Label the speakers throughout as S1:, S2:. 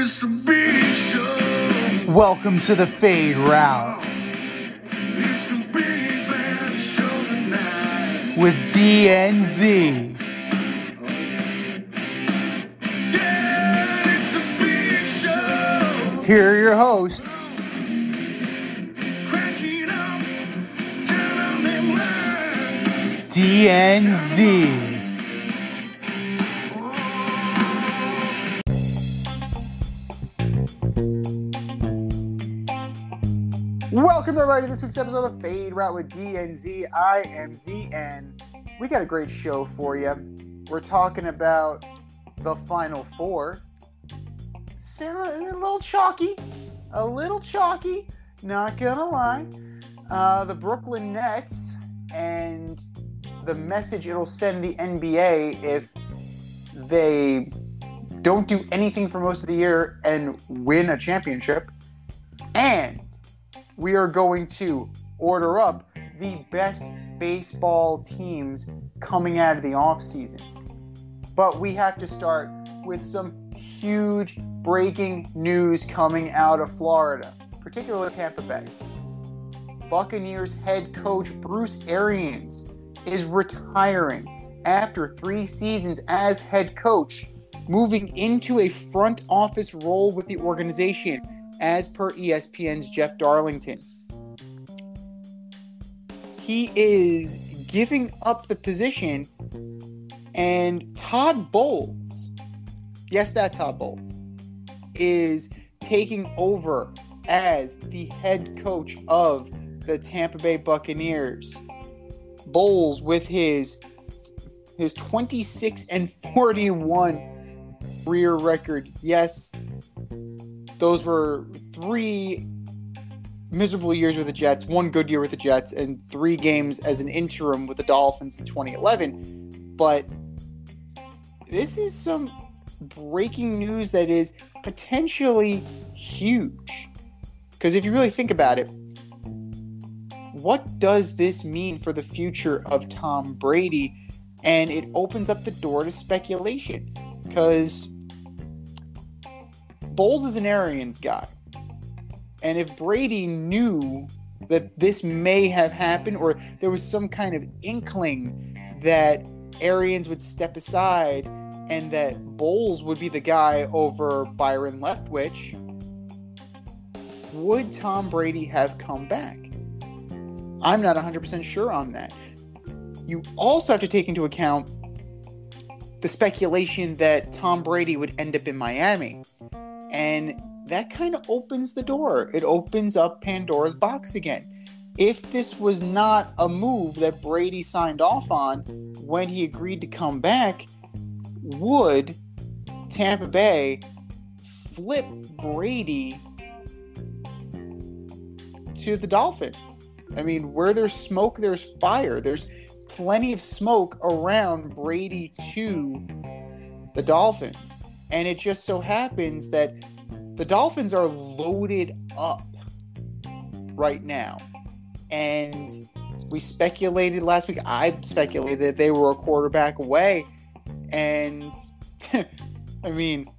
S1: it's a big show.
S2: Welcome to the Fade Route
S1: It's a big bad show tonight.
S2: with DNZ.
S1: Yeah, it's a big show.
S2: Here are your hosts,
S1: Cracking up, telling them lies.
S2: DNZ. Welcome everybody to this week's episode of Fade Route with DNZ. I am Z, and we got a great show for you. We're talking about the Final Four. A little chalky, a little chalky. Not gonna lie. Uh, the Brooklyn Nets and the message it'll send the NBA if they don't do anything for most of the year and win a championship. And we are going to order up the best baseball teams coming out of the offseason. But we have to start with some huge breaking news coming out of Florida, particularly Tampa Bay. Buccaneers head coach Bruce Arians is retiring after three seasons as head coach, moving into a front office role with the organization, as per ESPN's Jeff Darlington. He is giving up the position, and Todd Bowles, yes, that Todd Bowles, is taking over as the head coach of the Tampa Bay Buccaneers. Bowles with his his 26 and 41 career record. Yes, those were three miserable years with the Jets, one good year with the Jets, and three games as an interim with the Dolphins in 2011. But this is some breaking news that is potentially huge. Because if you really think about it, what does this mean for the future of Tom Brady? And it opens up the door to speculation. Because Bowles is an Arians guy. And if Brady knew that this may have happened, or there was some kind of inkling that Arians would step aside and that Bowles would be the guy over Byron Leftwich, would Tom Brady have come back? I'm not 100% sure on that. You also have to take into account the speculation that Tom Brady would end up in Miami. And that kind of opens the door. It opens up Pandora's box again. If this was not a move that Brady signed off on when he agreed to come back, would Tampa Bay flip Brady to the Dolphins? I mean, where there's smoke, there's fire. There's plenty of smoke around Brady to the Dolphins. And it just so happens that the Dolphins are loaded up right now. And we speculated last week, I speculated that they were a quarterback away. And I mean,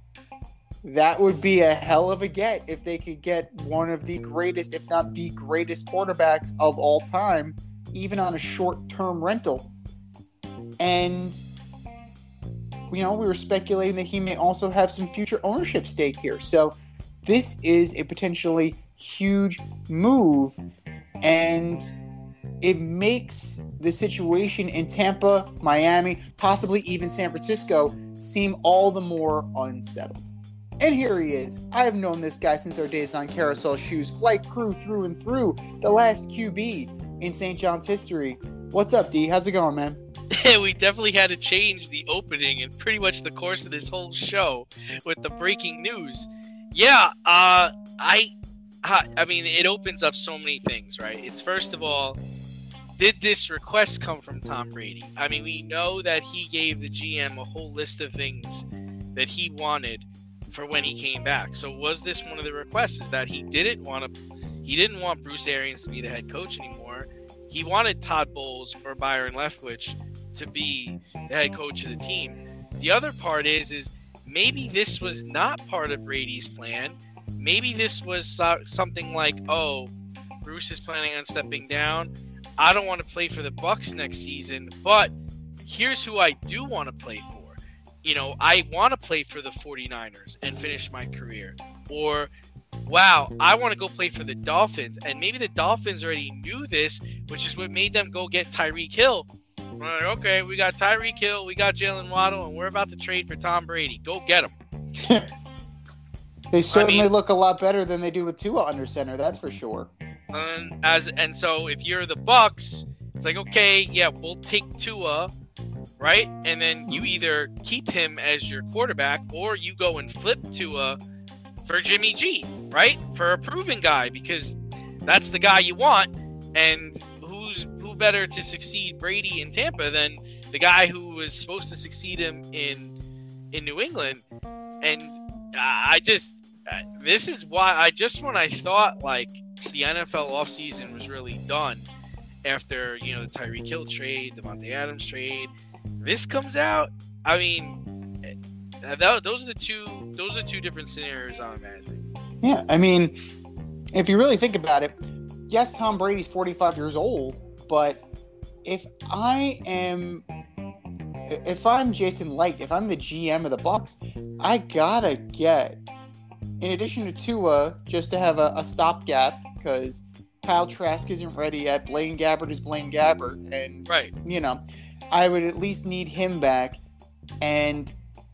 S2: that would be a hell of a get if they could get one of the greatest, if not the greatest quarterbacks of all time, even on a short term rental. And, you know, we were speculating that he may also have some future ownership stake here. So, this is a potentially huge move. And it makes the situation in Tampa, Miami, possibly even San Francisco seem all the more unsettled. And here he is. I have known this guy since our days on Carousel Shoes, flight crew through and through, the last QB in St. John's history. What's up, D? How's it going, man?
S3: we definitely had to change the opening and pretty much the course of this whole show with the breaking news. Yeah, uh, I, I, mean, it opens up so many things, right? It's first of all, did this request come from Tom Brady? I mean, we know that he gave the GM a whole list of things that he wanted for when he came back. So was this one of the requests? Is that he didn't want to, he didn't want Bruce Arians to be the head coach anymore. He wanted Todd Bowles or Byron Leftwich to be the head coach of the team. The other part is, is maybe this was not part of Brady's plan. Maybe this was so- something like, oh, Bruce is planning on stepping down. I don't want to play for the Bucs next season, but here's who I do want to play for. You know, I want to play for the 49ers and finish my career. Or, wow, I want to go play for the Dolphins. And maybe the Dolphins already knew this, which is what made them go get Tyreek Hill. Like, okay, we got Tyreek Hill, we got Jaylen Waddle, and we're about to trade for Tom Brady. Go get him.
S2: They certainly
S3: mean-
S2: look a lot better than they do with Tua under center. That's for sure.
S3: And as and so if you're the Bucs, it's like okay, yeah, we'll take Tua, right? And then you either keep him as your quarterback or you go and flip Tua for Jimmy G, right? For a proven guy because that's the guy you want. And better to succeed Brady in Tampa than the guy who was supposed to succeed him in in New England? And I just uh, this is why I just when I thought like the NFL offseason was really done after you know the Tyreek Hill trade, the Monte Adams trade. This comes out. I mean, eh, that, those are the two. Those are two different scenarios I'm imagining.
S2: Yeah, I mean, if you really think about it, yes, Tom Brady's 45 years old, but if I am if I'm Jason Licht, if I'm the GM of the Bucs, I gotta get in addition to Tua, just to have a, a stopgap because Kyle Trask isn't ready yet. Blaine Gabbert is Blaine Gabbert, and
S3: Right.
S2: you know, I would at least need him back. And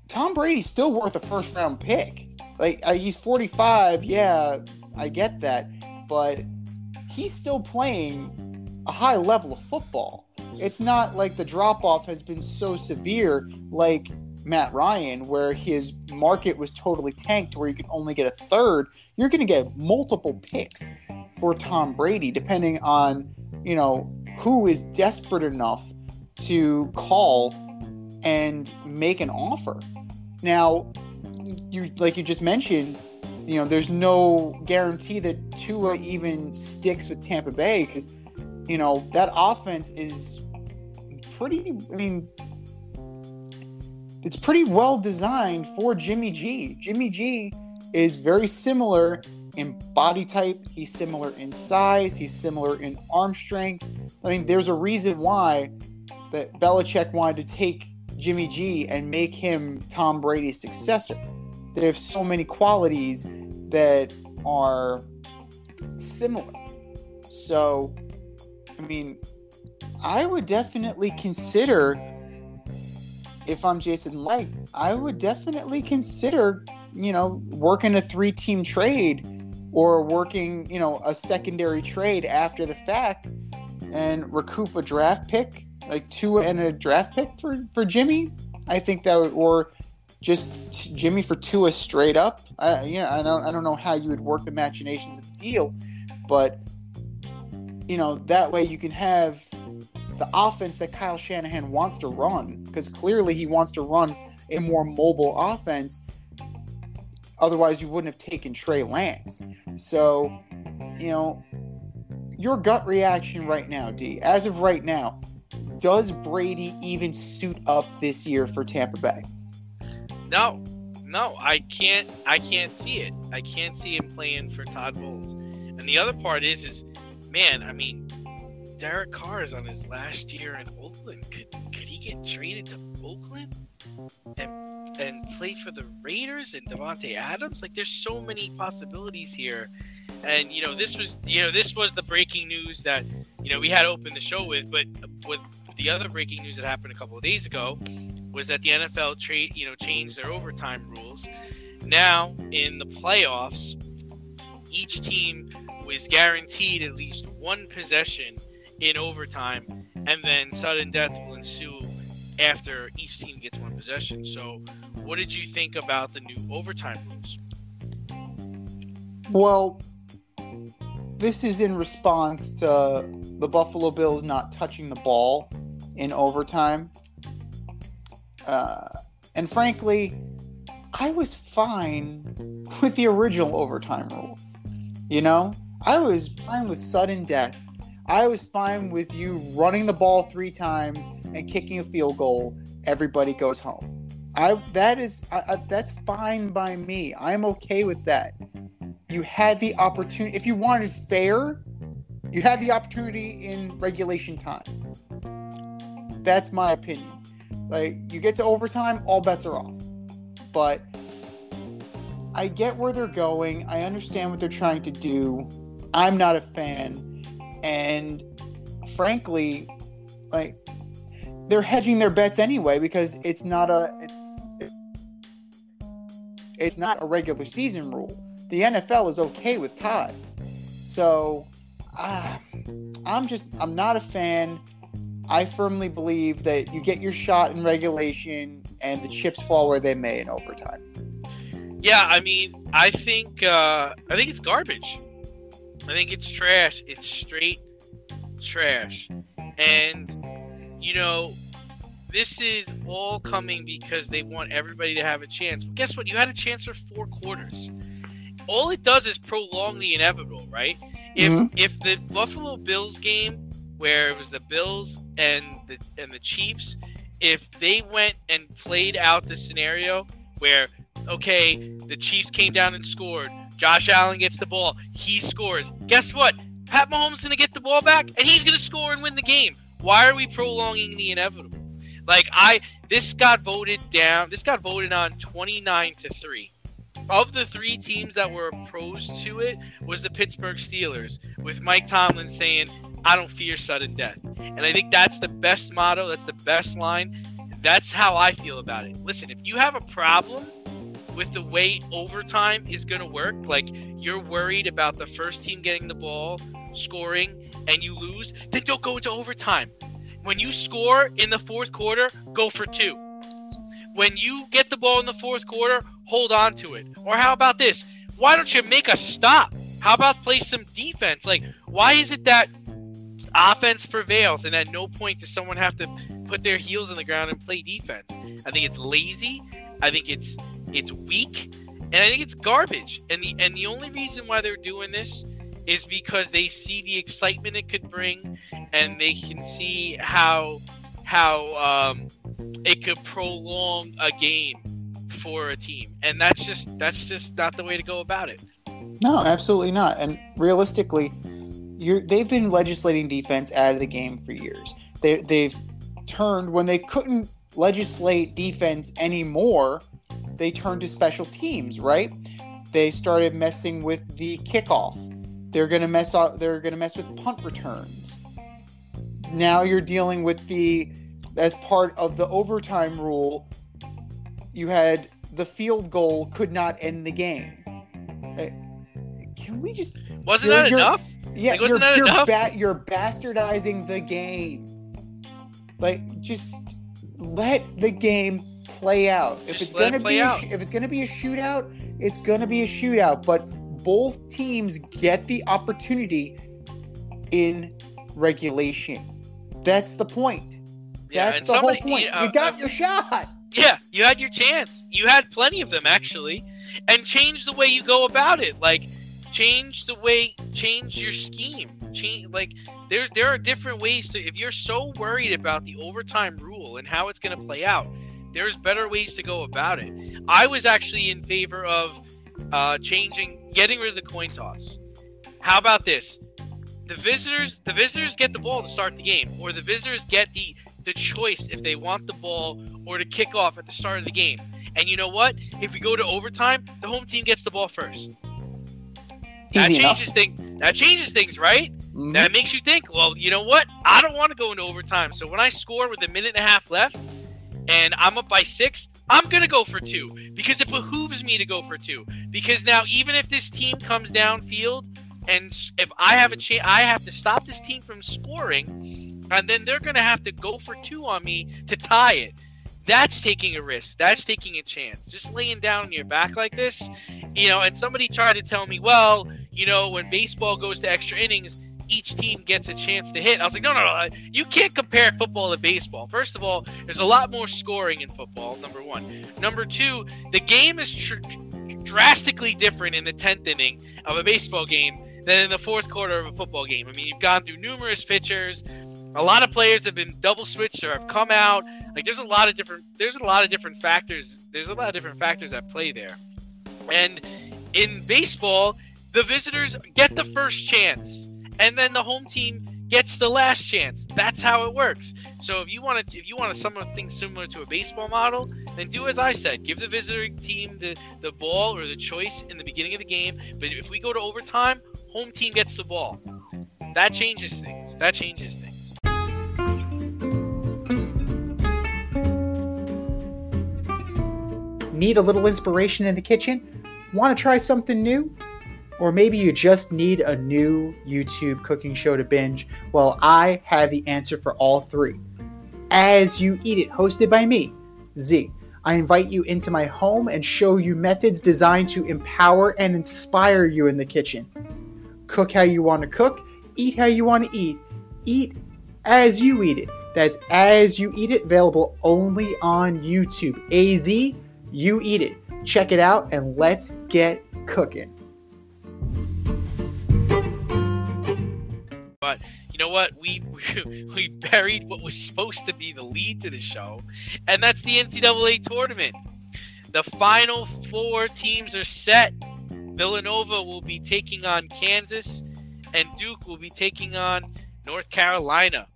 S2: Tom Brady's still worth a first round pick. Like uh, he's 45, yeah, I get that, but he's still playing a high level of football. It's not like the drop off has been so severe like Matt Ryan, where his market was totally tanked, where you can only get a third. You're going to get multiple picks for Tom Brady, depending on you know who is desperate enough to call and make an offer. Now, you like you just mentioned, you know, there's no guarantee that Tua even sticks with Tampa Bay because you know that offense is pretty. I mean, it's pretty well designed for Jimmy G. Jimmy G is very similar in body type. He's similar in size. He's similar in arm strength. I mean, there's a reason why that Belichick wanted to take Jimmy G and make him Tom Brady's successor. They have so many qualities that are similar. So, I mean, I would definitely consider, if I'm Jason Licht, I would definitely consider, you know, working a three team trade or working, you know, a secondary trade after the fact and recoup a draft pick, like two and a draft pick for, for Jimmy. I think that would, or just Jimmy for Tua straight up. I, yeah, I don't, I don't know how you would work the machinations of the deal, but you know that way you can have the offense that Kyle Shanahan wants to run because clearly he wants to run a more mobile offense. Otherwise, you wouldn't have taken Trey Lance. So, you know, your gut reaction right now, D, as of right now, does Brady even suit up this year for Tampa Bay?
S3: No, no, I can't. I can't see it. I can't see him playing for Todd Bowles. And the other part is, is man, I mean, Derek Carr is on his last year in Oakland. Could could he get traded to Oakland and and play for the Raiders and Davante Adams? Like, there's so many possibilities here. And you know, this was you know this was the breaking news that you know we had to open the show with. But with the other breaking news that happened a couple of days ago was that the NFL trade you know changed their overtime rules. Now in the playoffs, each team was guaranteed at least one possession in overtime, and then sudden death will ensue after each team gets one possession. So, what did you think about the new overtime rules?
S2: Well, this is in response to the Buffalo Bills not touching the ball in overtime. Uh, and frankly, I was fine with the original overtime rule. You know, I was fine with sudden death. I was fine with you running the ball three times and kicking a field goal. Everybody goes home. I that is I, I, that's fine by me. I'm okay with that. You had the opportunity. If you wanted fair, you had the opportunity in regulation time. That's my opinion. Like you get to overtime, all bets are off. But I get where they're going. I understand what they're trying to do. I'm not a fan, and frankly, like they're hedging their bets anyway because it's not a it's it's not a regular season rule. The NFL is okay with ties, so uh, I'm just I'm not a fan. I firmly believe that you get your shot in regulation and the chips fall where they may in overtime.
S3: Yeah, I mean, I think uh, I think it's garbage. I think it's trash. It's straight trash. And you know, this is all coming because they want everybody to have a chance. But guess what? You had a chance for four quarters. All it does is prolong the inevitable, right? If
S2: Mhm.
S3: if the Buffalo Bills game where it was the Bills and the and the Chiefs, if they went and played out the scenario where okay, the Chiefs came down and scored, Josh Allen gets the ball, he scores. Guess what? Pat Mahomes is gonna get the ball back and he's gonna score and win the game. Why are we prolonging the inevitable? Like I this got voted down this got voted on twenty nine to three. Of the three teams that were opposed to it was the Pittsburgh Steelers, with Mike Tomlin saying, I don't fear sudden death. And I think that's the best motto, that's the best line. That's how I feel about it. Listen, if you have a problem with the way overtime is going to work, like you're worried about the first team getting the ball, scoring, and you lose, then don't go into overtime. When you score in the fourth quarter, go for two. When you get the ball in the fourth quarter, hold on to it. Or how about this? Why don't you make a stop? How about play some defense? Like, why is it that offense prevails and at no point does someone have to put their heels in the ground and play defense? I think it's lazy. I think it's it's weak, and I think it's garbage. And the and the only reason why they're doing this is because they see the excitement it could bring, and they can see how how um, it could prolong a game for a team, and that's just that's just not the way to go about it.
S2: No, absolutely not. And realistically, you're they've been legislating defense out of the game for years. They they've turned when they couldn't legislate defense anymore, they turned to special teams, right? They started messing with the kickoff. They're gonna mess up they're gonna mess with punt returns. Now you're dealing with the as part of the overtime rule, you had the field goal could not end the game. Uh, Can we just
S3: Wasn't
S2: You're-
S3: that enough?
S2: yeah,
S3: Like, wasn't
S2: you're,
S3: that
S2: you're,
S3: enough?
S2: ba- you're bastardizing the game. Like, just let the game play out. If it's gonna
S3: play
S2: be a if it's gonna be a shootout, it's gonna be a shootout. But both teams get the opportunity in regulation. That's the point.
S3: Yeah,
S2: That's the
S3: somebody-
S2: whole point. you
S3: uh,
S2: got
S3: uh,
S2: your shot.
S3: Yeah, you had your chance. You had plenty of them actually, and change the way you go about it. Like change the way, change your scheme. Change like there there are different ways to. If you're so worried about the overtime rule and how it's going to play out, there's better ways to go about it. I was actually in favor of uh, changing, getting rid of the coin toss. How about this? The visitors, the visitors get the ball to start the game, or the visitors get the the choice if they want the ball or to kick off at the start of the game. And you know what? If we go to overtime, the home team gets the ball first. That
S2: Easy
S3: changes things. That changes things, right?
S2: Mhm.
S3: That makes you think, well, you know what? I don't want to go into overtime. So when I score with a minute and a half left and I'm up by six, I'm going to go for two because it behooves me to go for two. Because now, even if this team comes downfield and if I have a chance, I have to stop this team from scoring, and then they're going to have to go for two on me to tie it. That's taking a risk. That's taking a chance. Just laying down on your back like this, you know. And somebody tried to tell me, well, you know, when baseball goes to extra innings, each team gets a chance to hit. I was like, no, no, no. You can't compare football to baseball. First of all, there's a lot more scoring in football, number one. Number two, the game is tr- drastically different in the 10th inning of a baseball game than in the fourth quarter of a football game. I mean, you've gone through numerous pitchers. A lot of players have been double switched or have come out. Like there's a lot of different there's a lot of different factors. There's a lot of different factors at play there. And in baseball, the visitors get the first chance, and then the home team gets the last chance. That's how it works. So if you want to, if you want to something similar to a baseball model, then do as I said. Give the visiting team the the ball or the choice in the beginning of the game. But if we go to overtime, home team gets the ball. That changes things. That changes things.
S2: Need a little inspiration in the kitchen? Want to try something new? Or maybe you just need a new YouTube cooking show to binge? Well, I have the answer for all three. As You Eat It, hosted by me, Z. I invite you into my home and show you methods designed to empower and inspire you in the kitchen. Cook how you want to cook, eat how you want to eat, eat as you eat it. That's As You Eat It, available only on YouTube. AZ, You Eat It. Check it out and let's get cooking.
S3: But you know what? We we buried what was supposed to be the lead to the show, and that's the NCAA tournament. The final four teams are set. Villanova will be taking on Kansas, and Duke will be taking on North Carolina.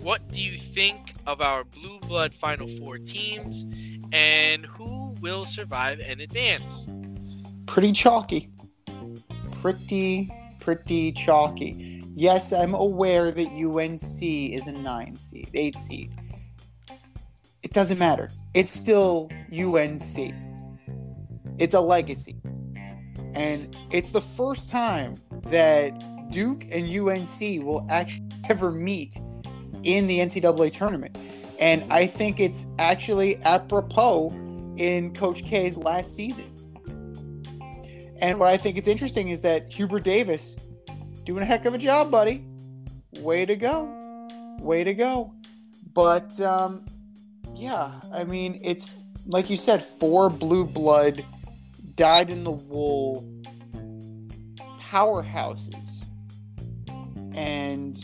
S3: What do you think of our blue blood final four teams, and who will survive and advance?
S2: Pretty chalky. Pretty, pretty chalky. Yes, I'm aware that UNC is a nine seed, eight seed. It doesn't matter. It's still UNC. It's a legacy. And it's the first time that Duke and UNC will actually ever meet in the NCAA tournament. And I think it's actually apropos in Coach K's last season. And what I think is interesting is that Hubert Davis doing a heck of a job, buddy. Way to go. Way to go. But um, yeah, I mean, it's like you said, four blue blood, dyed in the wool powerhouses. And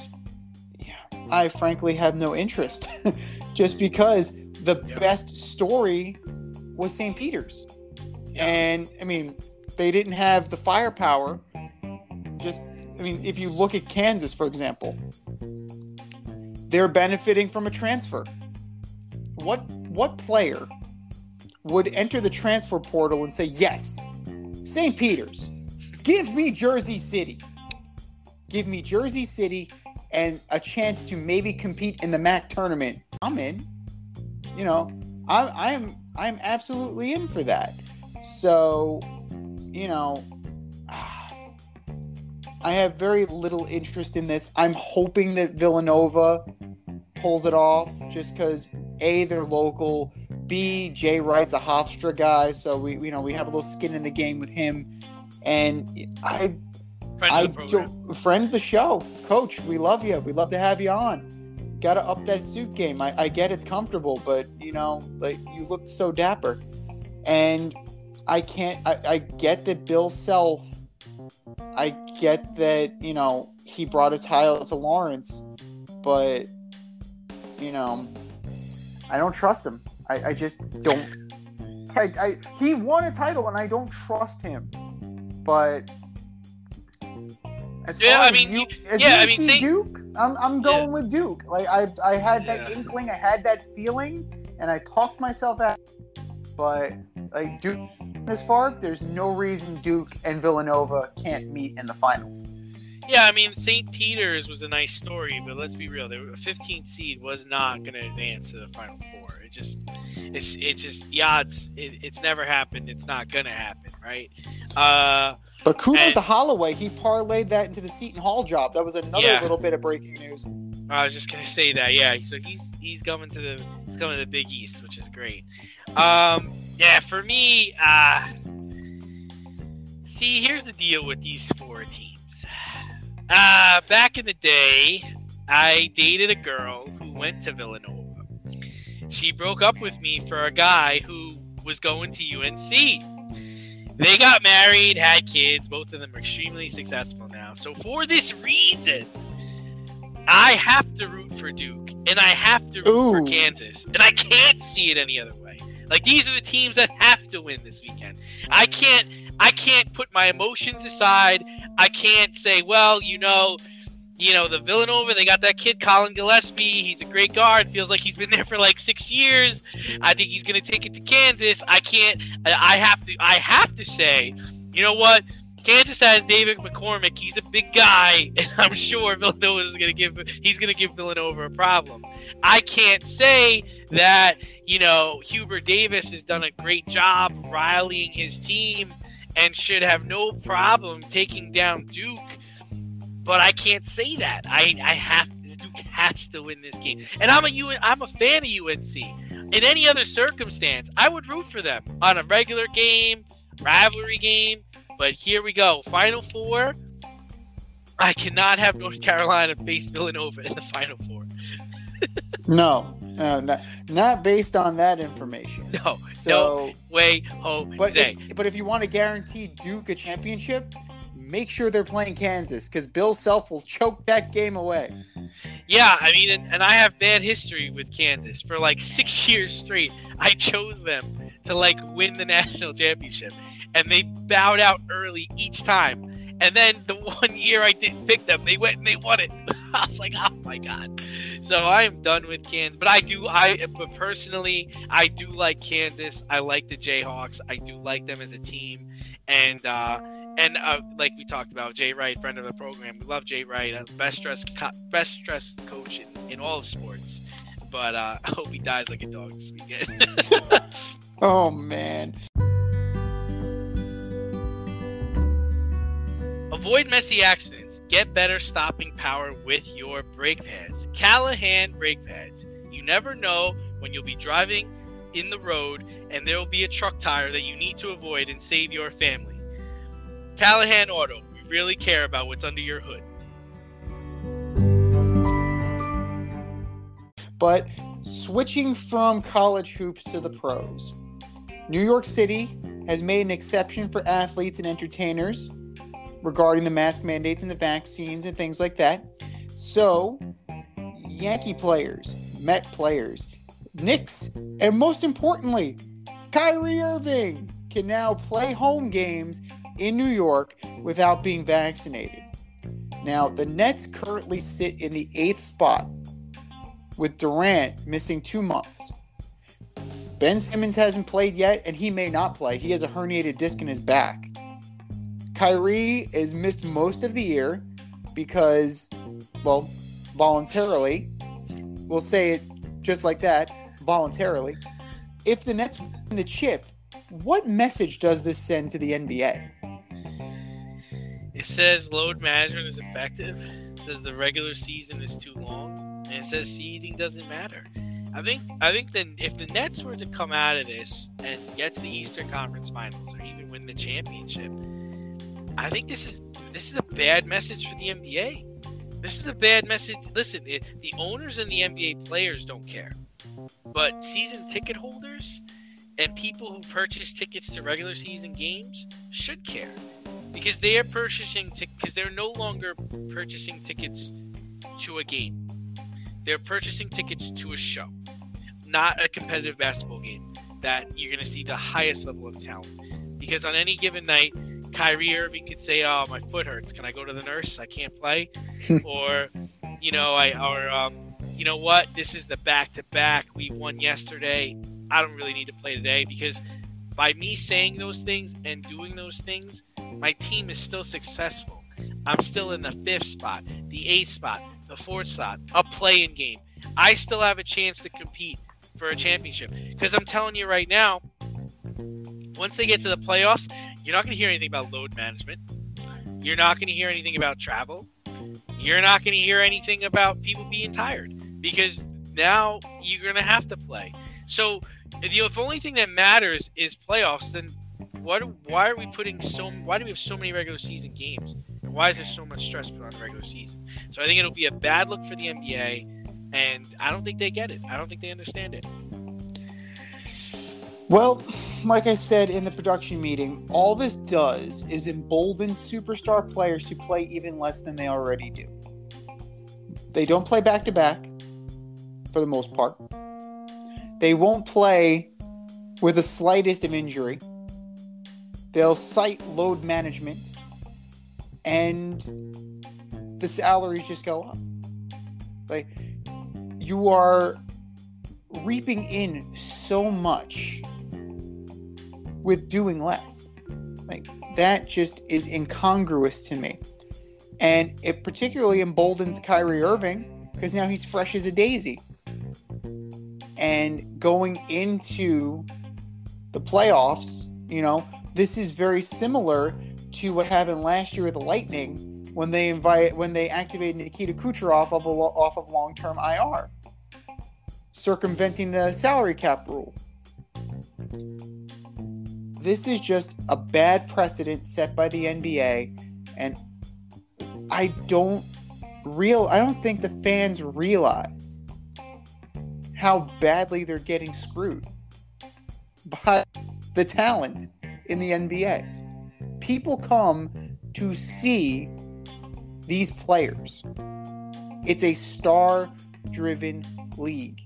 S2: yeah, I frankly have no interest just because the
S3: Yeah.
S2: best story was St. Peter's.
S3: Yeah.
S2: And I mean, they didn't have the firepower. Just, I mean, if you look at Kansas, for example, they're benefiting from a transfer. What what player would enter the transfer portal and say, "Yes, St. Peter's, give me Jersey City, give me Jersey City, and a chance to maybe compete in the MAAC tournament"? I'm in. You know, I, I am I am absolutely in for that. So, you know, I have very little interest in this. I'm hoping that Villanova pulls it off just because A, they're local, B, Jay Wright's a Hofstra guy, so we you know we have a little skin in the game with him. And I
S3: Friend
S2: I
S3: of the
S2: don't friend the show, coach. We love you. We love to have you on. Got to up that suit game. I, I get it's comfortable, but you know, like you looked so dapper, and I can't. I, I get that Bill Self. I get that you know he brought a title to Lawrence, but you know, I don't trust him. I, I just don't. I, I he won a title, and I don't trust him. But as
S3: Yeah,
S2: far
S3: I
S2: as
S3: mean,
S2: you,
S3: you-
S2: as
S3: yeah, I
S2: UNC
S3: mean, Saint-
S2: Duke, I'm, I'm going with Duke. Like I I had that
S3: Yeah.
S2: inkling, I had that feeling, and I talked myself out. But like Duke this far, there's no reason Duke and Villanova can't meet in the finals.
S3: Yeah, I mean St. Peter's was a nice story, but let's be real. They were a 15th seed was not going to advance to the Final Four. It just, it's, it just the odds. It, it's never happened. It's not going to happen, right? Uh,
S2: But kudos
S3: And-
S2: to Holloway. He parlayed that into the Seton Hall job. That was another
S3: Yeah.
S2: little bit of breaking news.
S3: I was just gonna say that, yeah. So he's he's coming to the he's coming to the Big East, which is great. Um, yeah, for me, uh, see, here's the deal with these four teams. Uh, back in the day, I dated a girl who went to Villanova. She broke up with me for a guy who was going to UNC. They got married, had kids. Both of them are extremely successful now. So for this reason, I have to root for Duke and I have to root for Kansas, and I can't see it any other way. Like these are the teams that have to win this weekend. I can't. I can't put my emotions aside. I can't say, well, you know, you know, the Villanova, they got that kid Collin Gillespie. He's a great guard. Feels like he's been there for like six years. I think he's gonna take it to Kansas. I can't. I have to. I have to say, you know what? Kansas has David McCormack. He's a big guy, and I'm sure Villanova is gonna give. He's gonna give Villanova a problem. I can't say that you know Hubert Davis has done a great job rallying his team and should have no problem taking down Duke. But I can't say that. I I have Duke has to win this game, and I'm a U. I'm a fan of UNC. In any other circumstance, I would root for them on a regular game, rivalry game. But here we go, Final Four. I cannot have North Carolina face Villanova in the Final Four.
S2: No, no, not, not based on that information.
S3: No,
S2: So,
S3: way, Jose.
S2: but if, but if you want to guarantee Duke a championship, make sure they're playing Kansas because Bill Self will choke that game away.
S3: Yeah, I mean, and, and I have bad history with Kansas. For like six years straight, I chose them to like win the national championship, and they bowed out early each time. And then the one year I didn't pick them, they went and they won it. I was like, oh my god. So I am done with Kansas. But I do, I but personally, I do like Kansas. I like the Jayhawks. I do like them as a team, and uh, and uh, like we talked about, Jay Wright, friend of the program. We love Jay Wright, uh, best dressed co- best dressed coach in, in all of sports. But uh, I hope he dies like a dog this weekend.
S2: Oh man.
S3: Avoid messy accidents. Get better stopping power with your brake pads. Callahan brake pads. You never know when you'll be driving in the road and there will be a truck tire that you need to avoid and save your family. Callahan Auto. We really care about what's under your hood.
S2: But switching from college hoops to the pros, New York City has made an exception for athletes and entertainers regarding the mask mandates and the vaccines and things like that. So, Yankee players, Met players, Knicks, and most importantly, Kyrie Irving can now play home games in New York without being vaccinated. Now, the Nets currently sit in the eighth spot with Durant missing two months. Ben Simmons hasn't played yet, and he may not play. He has a herniated disc in his back. Kyrie is missed most of the year because, well, voluntarily. We'll say it just like that, voluntarily. If the Nets win the chip, what message does this send to the NBA?
S3: It says load management is effective. It says the regular season is too long, and it says seeding doesn't matter. I think I think that if the Nets were to come out of this and get to the Eastern Conference Finals or even win the championship, I think this is this is a bad message for the NBA. This is a bad message. Listen, it, the owners and the NBA players don't care, but season ticket holders and people who purchase tickets to regular season games should care because they are purchasing because they're no longer purchasing tickets to a game. They're purchasing tickets to a show, not a competitive basketball game that you're going to see the highest level of talent. Because on any given night, Kyrie Irving could say, "Oh, my foot hurts. Can I go to the nurse? I can't play." or, you know, I or um, you know what? This is the back to back. We won yesterday. I don't really need to play today because by me saying those things and doing those things, my team is still successful. I'm still in the fifth spot, the eighth spot, the fourth spot, a playing game. I still have a chance to compete for a championship. Because I'm telling you right now, once they get to the playoffs, you're not going to hear anything about load management. You're not going to hear anything about travel. You're not going to hear anything about people being tired because now you're going to have to play. So if the only thing that matters is playoffs, then what? Why are we putting so? Why do we have so many regular season games? And why is there so much stress put on the regular season? So I think it'll be a bad look for the NBA, and I don't think they get it. I don't think they understand it.
S2: Well, like I said in the production meeting, all this does is embolden superstar players to play even less than they already do. They don't play back to back for the most part. They won't play with the slightest of injury. They'll cite load management and the salaries just go up. Like you are reaping in so much with doing less. Like that just is incongruous to me. And it particularly emboldens Kyrie Irving because now he's fresh as a daisy. And going into the playoffs, you know, this is very similar to what happened last year with the Lightning when they invite when they activated Nikita Kucherov off of, off of long-term IR, circumventing the salary cap rule. This is just a bad precedent set by the NBA, and I don't real I don't think the fans realize how badly they're getting screwed by the talent in the NBA. People come to see these players. It's a star driven league.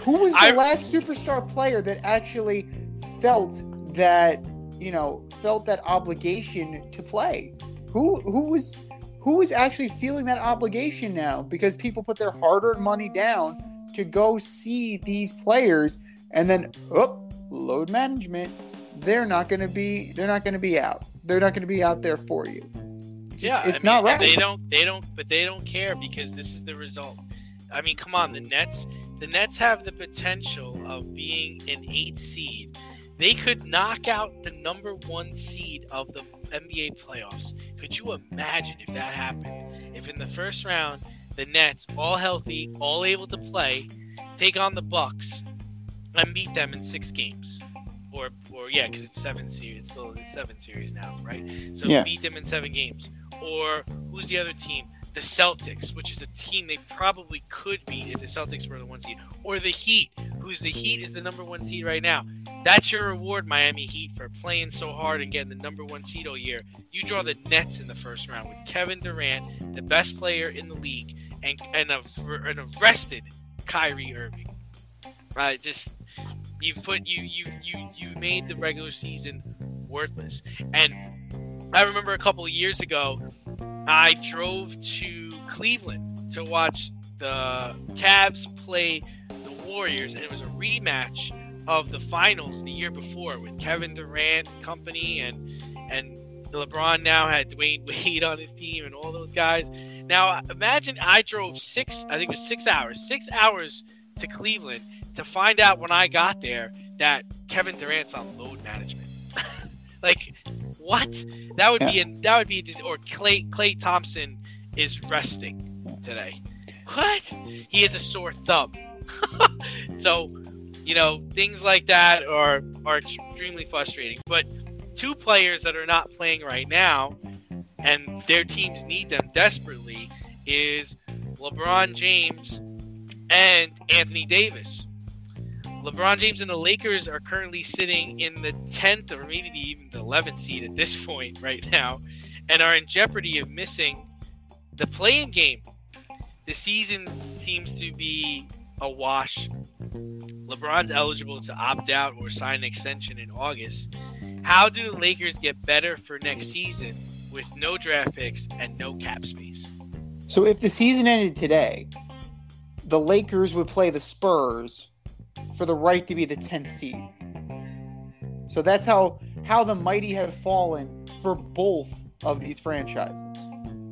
S2: Who was the
S3: I-
S2: last superstar player that actually felt that, you know, felt that obligation to play? Who who was who is actually feeling that obligation now because people put their hard-earned money down to go see these players and then oh, load management they're not going to be they're not going to be out they're not going to be out there for you Just-
S3: yeah,
S2: it's
S3: I
S2: not
S3: mean,
S2: right
S3: They don't. They don't. But they don't care because this is the result. I mean, come on. The Nets. The Nets have the potential of being an eight seed. They could knock out the number one seed of the NBA playoffs. Could you imagine if that happened? If in the first round the Nets, all healthy, all able to play, take on the Bucks and beat them in six games, or or yeah, because it's seven series. It's still it's seven series now, right? So
S2: Yeah.
S3: beat them in seven games. Or who's the other team? The Celtics, which is a team they probably could beat if the Celtics were the one seed. Or the Heat, who's the Heat is the number one seed right now. That's your reward, Miami Heat, for playing so hard and getting the number one seed all year. You draw the Nets in the first round with Kevin Durant, the best player in the league, and and a, an arrested Kyrie Irving. Right, just you've put you you you you made the regular season worthless. And I remember a couple of years ago, I drove to Cleveland to watch the Cavs play the Warriors, and it was a rematch of the finals the year before with Kevin Durant and company, and and LeBron now had Dwyane Wade on his team and all those guys. Now imagine I drove six, I think it was six hours, six hours to Cleveland to find out when I got there that Kevin Durant's on load management. like, what? That would be a, that would be just or Klay Klay Thompson is resting today. What? He has a sore thumb. so, you know, things like that are are extremely frustrating. But two players that are not playing right now and their teams need them desperately is LeBron James and Anthony Davis. LeBron James and the Lakers are currently sitting in the 10th or maybe even the 11th seed at this point right now and are in jeopardy of missing the play-in game. The season seems to be a wash. LeBron's eligible to opt out or sign an extension in August. How do the Lakers get better for next season with no draft picks and no cap space?
S2: so if the season ended today the lakers would play the spurs for the right to be the 10th seed. So that's how how the mighty have fallen for both of these franchises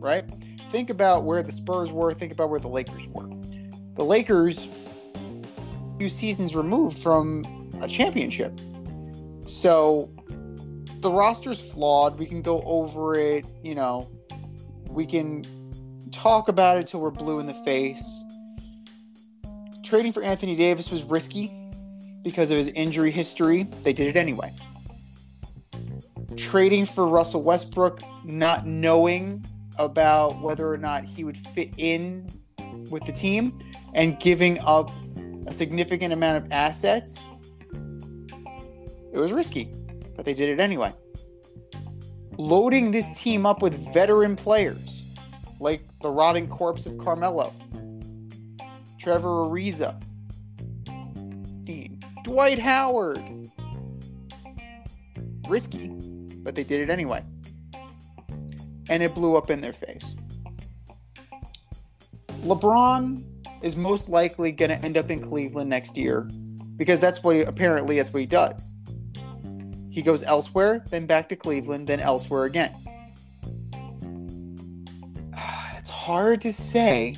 S2: right? Think about where the spurs were think about where the lakers were. The lakers few seasons removed from a championship. So the roster's flawed. We can go over it you know. We can talk about it till we're blue in the face. Trading for Anthony Davis was risky because of his injury history. They did it anyway. Trading for Russell Westbrook, not knowing about whether or not he would fit in with the team, and giving up a significant amount of assets, it was risky, but they did it anyway. Loading this team up with veteran players like the rotting corpse of Carmelo, Trevor Ariza, Dwight Howard. Risky, but they did it anyway. And it blew up in their face. LeBron is most likely going to end up in Cleveland next year because that's what he, apparently that's what he does. He goes elsewhere, then back to Cleveland, then elsewhere again. It's hard to say.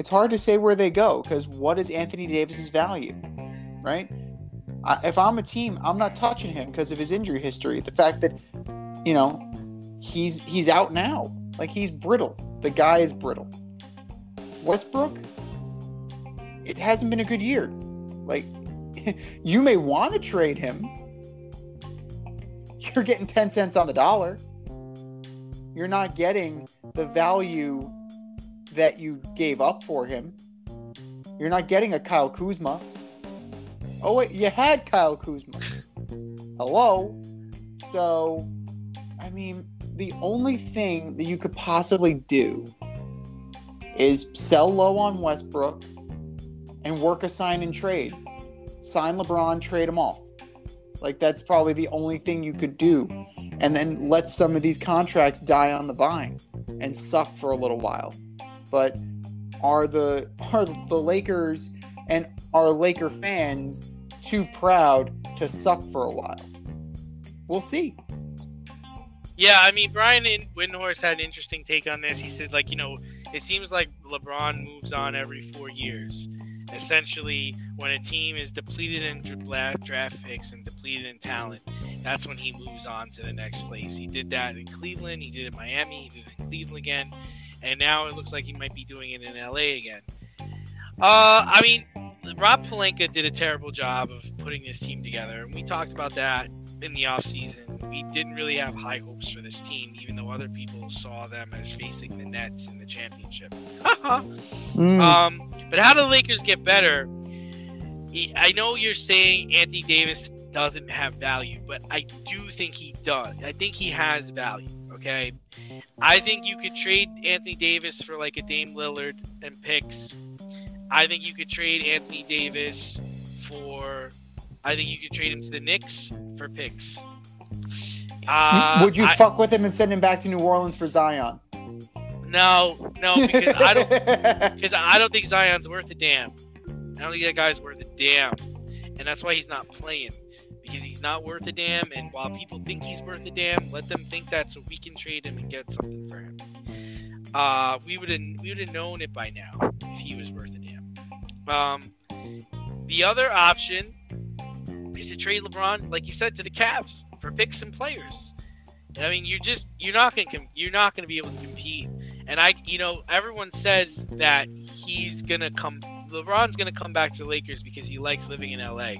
S2: It's hard to say where they go because what is Anthony Davis's value, right? I, if I'm a team, I'm not touching him because of his injury history. The fact that, you know, he's he's out now, like he's brittle. The guy is brittle. Westbrook, it hasn't been a good year. Like, you may want to trade him. You're getting 10 cents on the dollar. You're not getting the value that you gave up for him. You're not getting a Kyle Kuzma. Oh, wait, you had Kyle Kuzma. Hello? So, I mean, the only thing that you could possibly do is sell low on Westbrook and work a sign and trade. Sign LeBron, trade him off. Like that's probably the only thing you could do. And then let some of these contracts die on the vine and suck for a little while. But are the are the Lakers and are Laker fans too proud to suck for a while? We'll see.
S3: Yeah, I mean, Brian and Windhorst had an interesting take on this. He said, like, you know, it seems like LeBron moves on every four years. Essentially, when a team is depleted in draft picks and depleted in talent, that's when he moves on to the next place. He did that in Cleveland, he did it in Miami, he did it in Cleveland again, and now it looks like he might be doing it in LA again. Uh, I mean, Rob Pelinka did a terrible job of putting this team together, and we talked about that in the offseason. We didn't really have high hopes for this team, even though other people saw them as facing the Nets in the championship.
S2: Mm.
S3: um, but how do the Lakers get better? I know you're saying Anthony Davis doesn't have value, but I do think he does. I think he has value. Okay, I think you could trade Anthony Davis for like a Dame Lillard and picks. I think you could trade Anthony Davis for. I think you could trade him to the Knicks for picks. Uh,
S2: Would you
S3: I-
S2: fuck with him and send him back to New Orleans for Zion?
S3: no, no, because I don't. Because I don't think Zion's worth a damn. I don't think that guy's worth a damn. And that's why he's not playing. Because he's not worth a damn. And while people think he's worth a damn, let them think that so we can trade him and get something for him. Uh, we would have we would have known it by now if he was worth a damn. Um, the other option is to trade LeBron, like you said, to the Cavs for picks and players. I mean, you're just you're not gonna com- you're not gonna be able to compete. And I, you know, everyone says that he's gonna come. LeBron's gonna come back to the Lakers because he likes living in LA.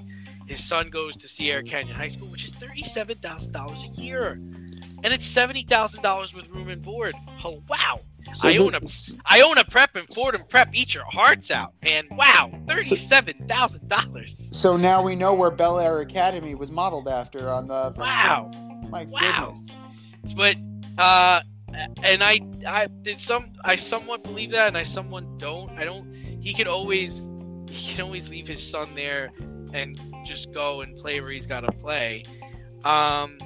S3: His son goes to Sierra Canyon High School, which is thirty-seven thousand dollars a year, and it's seventy thousand dollars with room and board. Oh wow!
S2: So
S3: I own a I own a prep and Fordham Prep. Eat your hearts out, and wow, thirty-seven thousand dollars.
S2: So now we know where Bel Air Academy was modeled after on the.
S3: Wow.
S2: Prince. My
S3: Wow.
S2: goodness.
S3: but uh and i i did some i somewhat believe that and i somewhat don't i don't he could always he can always leave his son there and just go and play where he's got to play um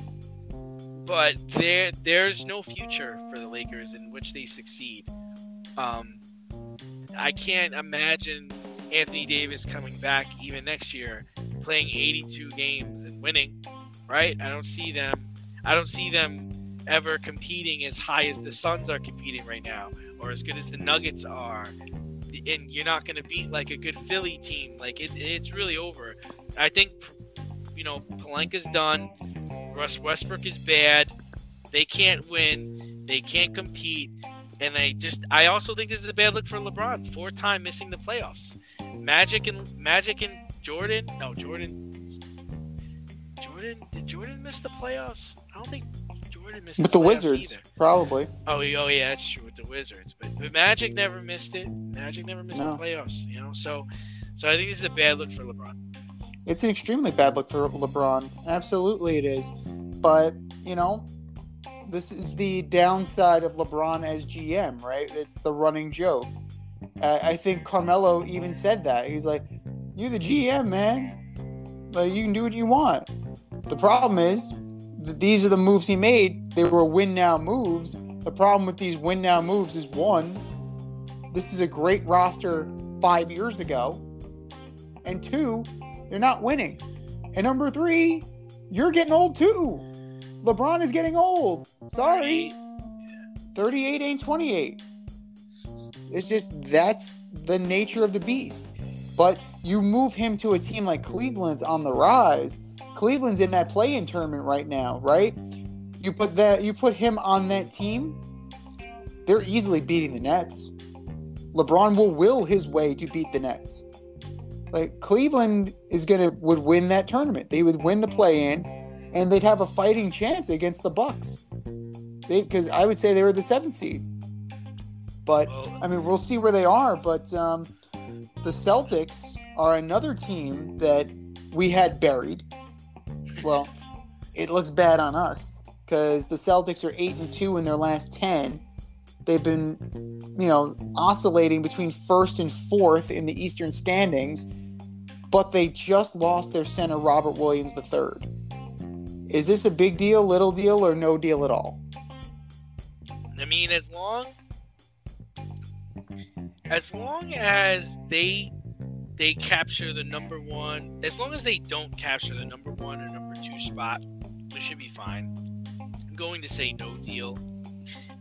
S3: but there there's no future for the lakers in which they succeed um i can't imagine anthony davis coming back even next year playing 82 games and winning right i don't see them I don't see them ever competing as high as the Suns are competing right now, or as good as the Nuggets are. And you're not going to beat like a good Philly team. Like it, it's really over. I think, you know, Pelinka's done. Russ Westbrook is bad. They can't win. They can't compete. And I just, I also think this is a bad look for LeBron. Four time missing the playoffs. Magic and Magic and Jordan. No, Jordan. Jordan did Jordan miss the playoffs? I don't think Jordan missed
S2: With the
S3: playoffs
S2: Wizards,
S3: either.
S2: probably.
S3: Oh, oh yeah, that's true with the Wizards. But, but Magic never missed it. Magic never missed
S2: No.
S3: the playoffs. You know, so so I think this is a bad look for LeBron.
S2: It's an extremely bad look for LeBron. Absolutely, it is. But you know, this is the downside of LeBron as GM, right? It's the running joke. I, I think Carmelo even said that. He's like, "You're the GM, man. Like you can do what you want." The problem is, that these are the moves he made. They were win now moves. The problem with these win now moves is one, this is a great roster five years ago, and two, they're not winning. And number three, you're getting old too. LeBron is getting old. Sorry. 38 ain't 28. It's just that's the nature of the beast. But you move him to a team like Cleveland's on the rise. Cleveland's in that play-in tournament right now, right? You put that you put him on that team, they're easily beating the Nets. LeBron will will his way to beat the Nets. Like Cleveland is gonna would win that tournament. They would win the play-in, and they'd have a fighting chance against the Bucks. They because I would say they were the seventh seed. But I mean, we'll see where they are. But um, the Celtics are another team that we had buried. Well, it looks bad on us because the Celtics are eight and two in their last ten. They've been, you know, oscillating between first and fourth in the Eastern standings, but they just lost their center Robert Williams III. Is this a big deal, little deal, or no deal at all?
S3: I mean, as long as long as they they capture the number one, as long as they don't capture the number one or number two spot, we should be fine. I'm going to say no deal.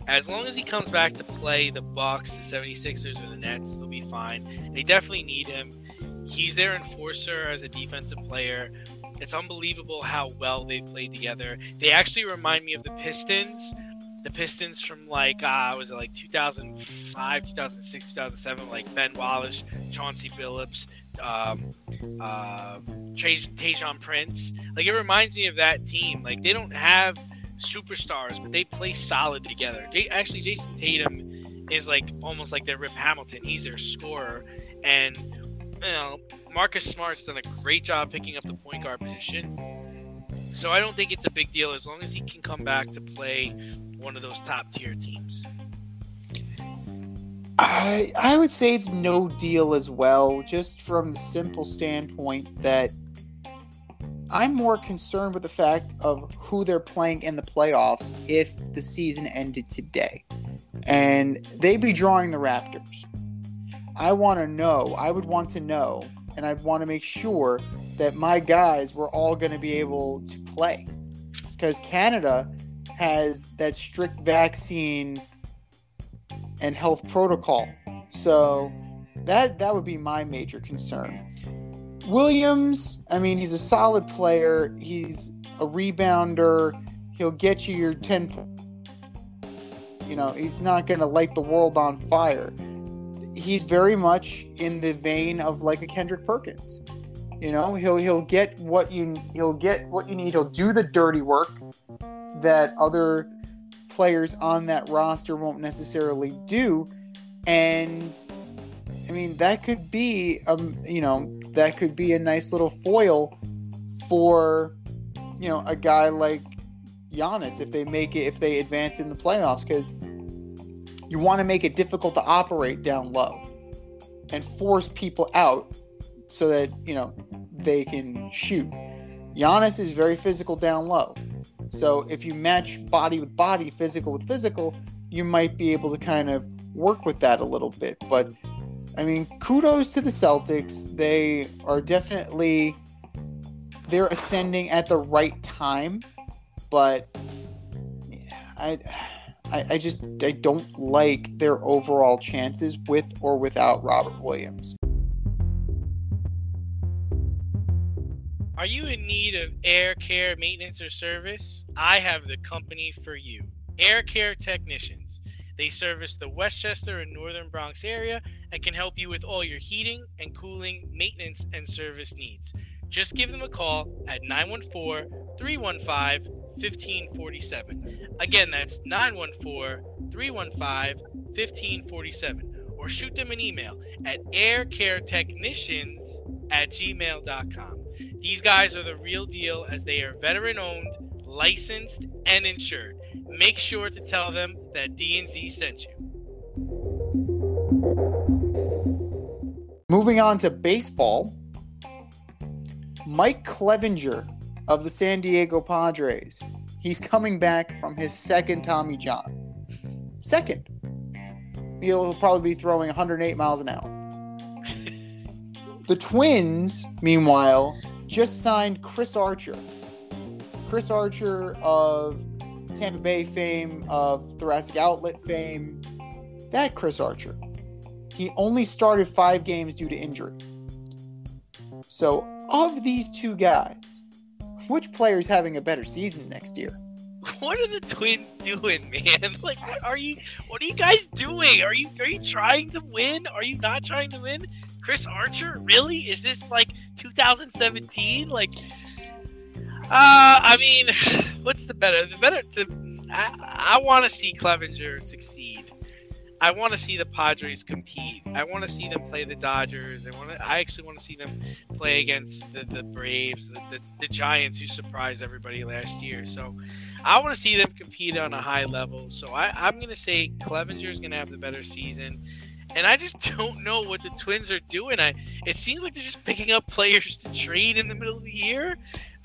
S3: As long as he comes back to play the Bucks, the 76ers, or the Nets, they'll be fine. They definitely need him. He's their enforcer as a defensive player. It's unbelievable how well they've played together. They actually remind me of the Pistons the Pistons from like uh was it like 2005, 2006, 2007, like Ben Wallace, Chauncey Billups, um, uh, Tayshaun Prince. Like it reminds me of that team. Like they don't have superstars, but they play solid together. They, actually, Jayson Tatum is like almost like their Rip Hamilton. He's their scorer, and you know Marcus Smart's done a great job picking up the point guard position. So I don't think it's a big deal as long as he can come back to play one of those top tier teams.
S2: I I would say it's no deal as well, just from the simple standpoint that I'm more concerned with the fact of who they're playing in the playoffs if the season ended today. And they'd be drawing the Raptors. I want to know, I would want to know, and I'd want to make sure that my guys were all going to be able to play. Because Canada has that strict vaccine and health protocol. So that that would be my major concern. Williams, I mean, he's a solid player. He's a rebounder. He'll get you your 10 po- you know, he's not going to light the world on fire. He's very much in the vein of like a Kendrick Perkins. You know, he'll he'll get what you he'll get what you need. He'll do the dirty work that other players on that roster won't necessarily do. And I mean, that could be um, you know, that could be a nice little foil for you know, a guy like Giannis if they make it if they advance in the playoffs cuz you want to make it difficult to operate down low and force people out so that, you know, they can shoot. Giannis is very physical down low. So if you match body with body, physical with physical, you might be able to kind of work with that a little bit. But I mean, kudos to the Celtics. They are definitely they're ascending at the right time, but I I, I just I don't like their overall chances with or without Robert Williams.
S3: Are you in need of air care maintenance or service? I have the company for you. Air Care Technicians. They service the Westchester and Northern Bronx area and can help you with all your heating and cooling, maintenance, and service needs. Just give them a call at 914 315 1547. Again, that's 914 315 1547. Or shoot them an email at aircaretechnicians at gmail.com. These guys are the real deal as they are veteran owned, licensed and insured. Make sure to tell them that D&Z sent you.
S2: Moving on to baseball, Mike Clevinger of the San Diego Padres. He's coming back from his second Tommy John. Second. He'll probably be throwing 108 miles an hour. The Twins, meanwhile, just signed Chris Archer. Chris Archer of Tampa Bay fame, of Thoracic Outlet fame. That Chris Archer. He only started five games due to injury. So, of these two guys, which player's having a better season next year?
S3: What are the Twins doing, man? Like, what are you? What are you guys doing? Are you are you trying to win? Are you not trying to win? Chris Archer, really? Is this like 2017? Like, Uh, I mean, what's the better? The better. The, I I want to see Clevinger succeed. I want to see the Padres compete. I want to see them play the Dodgers. I want to. I actually want to see them play against the, the Braves, the, the, the Giants, who surprised everybody last year. So, I want to see them compete on a high level. So, I, I'm going to say Clevinger is going to have the better season. And I just don't know what the Twins are doing. I it seems like they're just picking up players to trade in the middle of the year.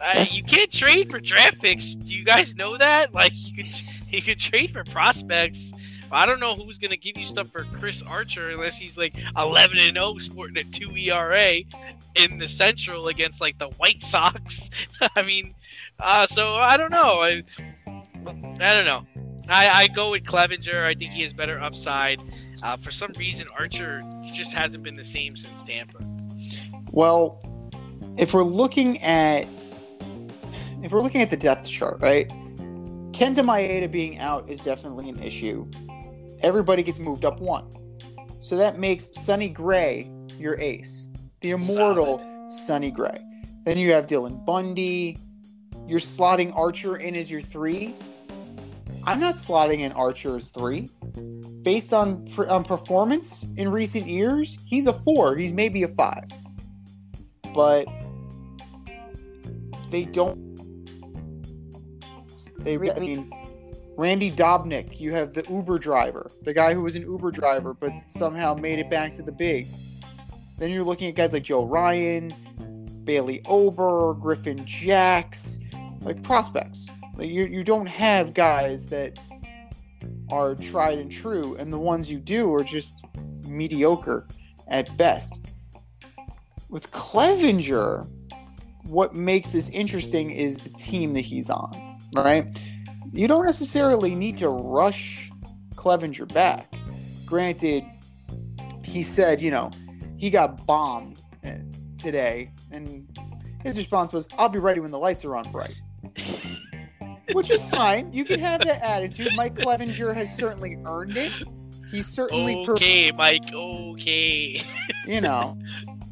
S3: Uh, you can't trade for draft picks. Do you guys know that? Like you could you could trade for prospects. I don't know who's gonna give you stuff for Chris Archer unless he's like 11 and 0, sporting a two ERA in the Central against like the White Sox. I mean, uh, so I don't know. I I don't know. I, I go with Clevinger. I think he has better upside. Uh, for some reason, Archer just hasn't been the same since Tampa.
S2: Well, if we're looking at if we're looking at the depth chart, right? Kenta Maeda being out is definitely an issue. Everybody gets moved up one. So that makes Sonny Gray your ace. The immortal Sonny Gray. Then you have Dylan Bundy. You're slotting Archer in as your three. I'm not slotting in Archer as three. Based on, on performance in recent years, he's a four. He's maybe a five but they don't. They, I mean, Randy Dobnak, you have the Uber driver, the guy who was an Uber driver but somehow made it back to the bigs. Then you're looking at guys like Joe Ryan, Bailey Ober, Griffin Jax, like prospects. Like you, you don't have guys that are tried and true, and the ones you do are just mediocre at best with Clevinger, what makes this interesting is the team that he's on, right? You don't necessarily need to rush Clevinger back. Granted, he said, you know, he got bombed eh, today, and his response was, I'll be ready when the lights are on bright. Which is fine. You can have that attitude. Mike Clevinger has certainly earned it. He's certainly per-
S3: Okay, Mike. Okay.
S2: you know,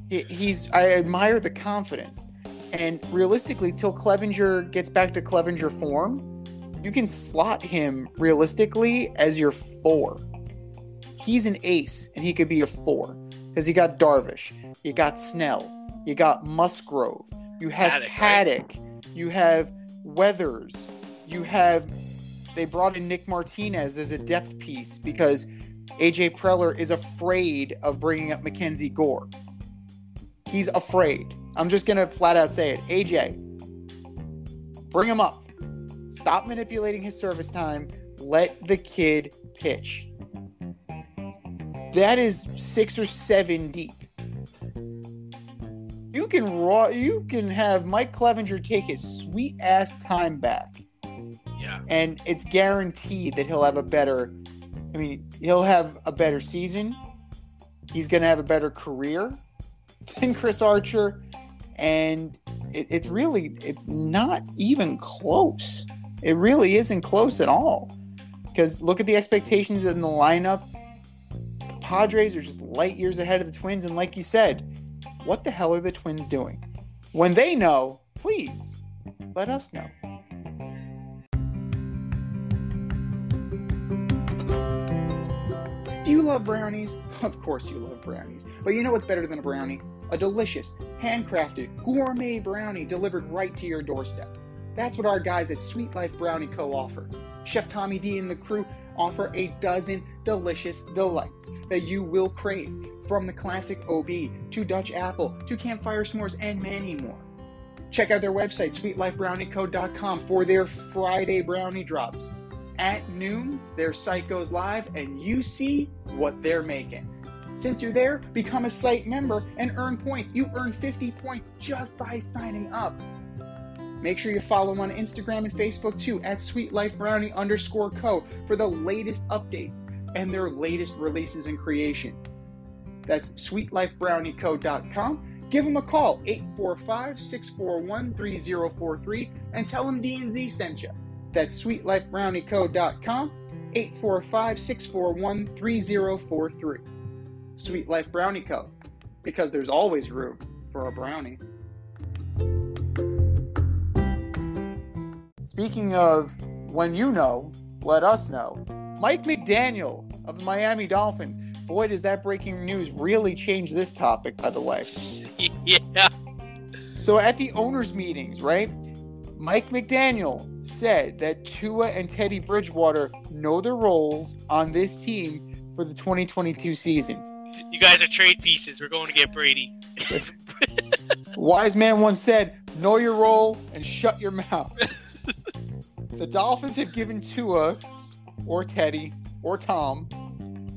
S2: he- he's I admire the confidence. And realistically, till Clevinger gets back to Clevinger form, you can slot him realistically as your four. He's an ace, and he could be a four because you got Darvish, you got Snell, you got Musgrove, you have
S3: Paddock,
S2: Paddock,
S3: right?
S2: you have Weathers, you have. They brought in Nick Martinez as a depth piece because AJ Preller is afraid of bringing up Mackenzie Gore. He's afraid. I'm just gonna flat out say it. AJ, bring him up. Stop manipulating his service time. Let the kid pitch. That is six or seven deep. You can raw. You can have Mike Clevinger take his sweet ass time back
S3: Yeah.
S2: and it's guaranteed that he'll have a better I mean, he'll have a better season. He's going to have a better career than Chris Archer and it, it's really it's not even close. It really isn't close at all. Cuz look at the expectations in the lineup. The Padres are just light years ahead of the Twins and like you said, what the hell are the Twins doing? When they know, please let us know. Do you love brownies? Of course you love brownies. But you know what's better than a brownie? A delicious, handcrafted, gourmet brownie delivered right to your doorstep. That's what our guys at Sweet Life Brownie Co. offer. Chef Tommy D and the crew offer a dozen delicious delights that you will crave, from the classic OB to Dutch apple to campfire s'mores and many more. Check out their website, sweetlifebrownieco.com, for their Friday brownie drops. At noon, their site goes live and you see what they're making. Since you're there, become a site member and earn points. You earn 50 points just by signing up. Make sure you follow on Instagram and Facebook too at Sweet Life Brownie underscore co for the latest updates and their latest releases and creations. That's sweetlifebrownieco.com. Give them a call, 845-641-3043, and tell them D&Z sent you. That's sweetlifebrownieco.com, 845-641-3043. Sweet Life Brownie Co. Because there's always room for a brownie. Speaking of when you know, let us know. Mike McDaniel of the Miami Dolphins. Boy, does that breaking news really change this topic, by the way.
S3: yeah.
S2: So at the owners' meetings, right? Mike McDaniel said that Tua and Teddy Bridgewater know their roles on this team for the 2022 season.
S3: You guys are trade pieces. We're going to get Brady.
S2: Wise man once said, "Know your role and shut your mouth." the Dolphins have given Tua, or Teddy, or Tom,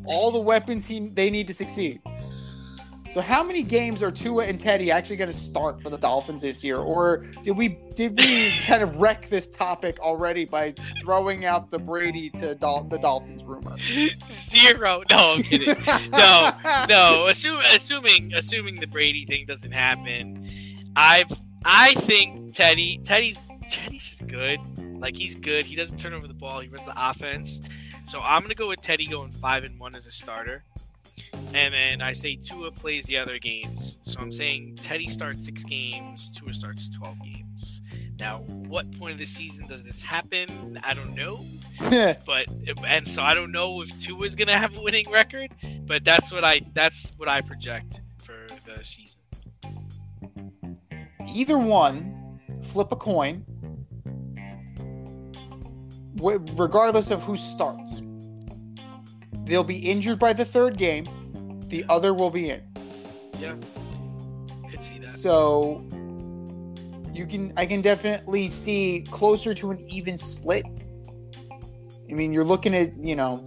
S2: all the weapons he they need to succeed. So, how many games are Tua and Teddy actually going to start for the Dolphins this year, or did we did we kind of wreck this topic already by throwing out the Brady to Dol- the Dolphins rumor?
S3: Zero. No, I'm kidding. No, no. Assume, assuming assuming the Brady thing doesn't happen, I I think Teddy Teddy's Teddy's just good. Like he's good. He doesn't turn over the ball. He runs the offense. So I'm gonna go with Teddy going five and one as a starter. And then I say Tua plays the other games. So I'm saying Teddy starts six games, Tua starts 12 games. Now, what point of the season does this happen? I don't know. But and so I don't know if Tua is gonna have a winning record. But that's what I that's what I project for the season.
S2: Either one, flip a coin. Regardless of who starts, they'll be injured by the third game. The other will be in.
S3: Yeah, could see that.
S2: So you can I can definitely see closer to an even split. I mean, you're looking at, you know,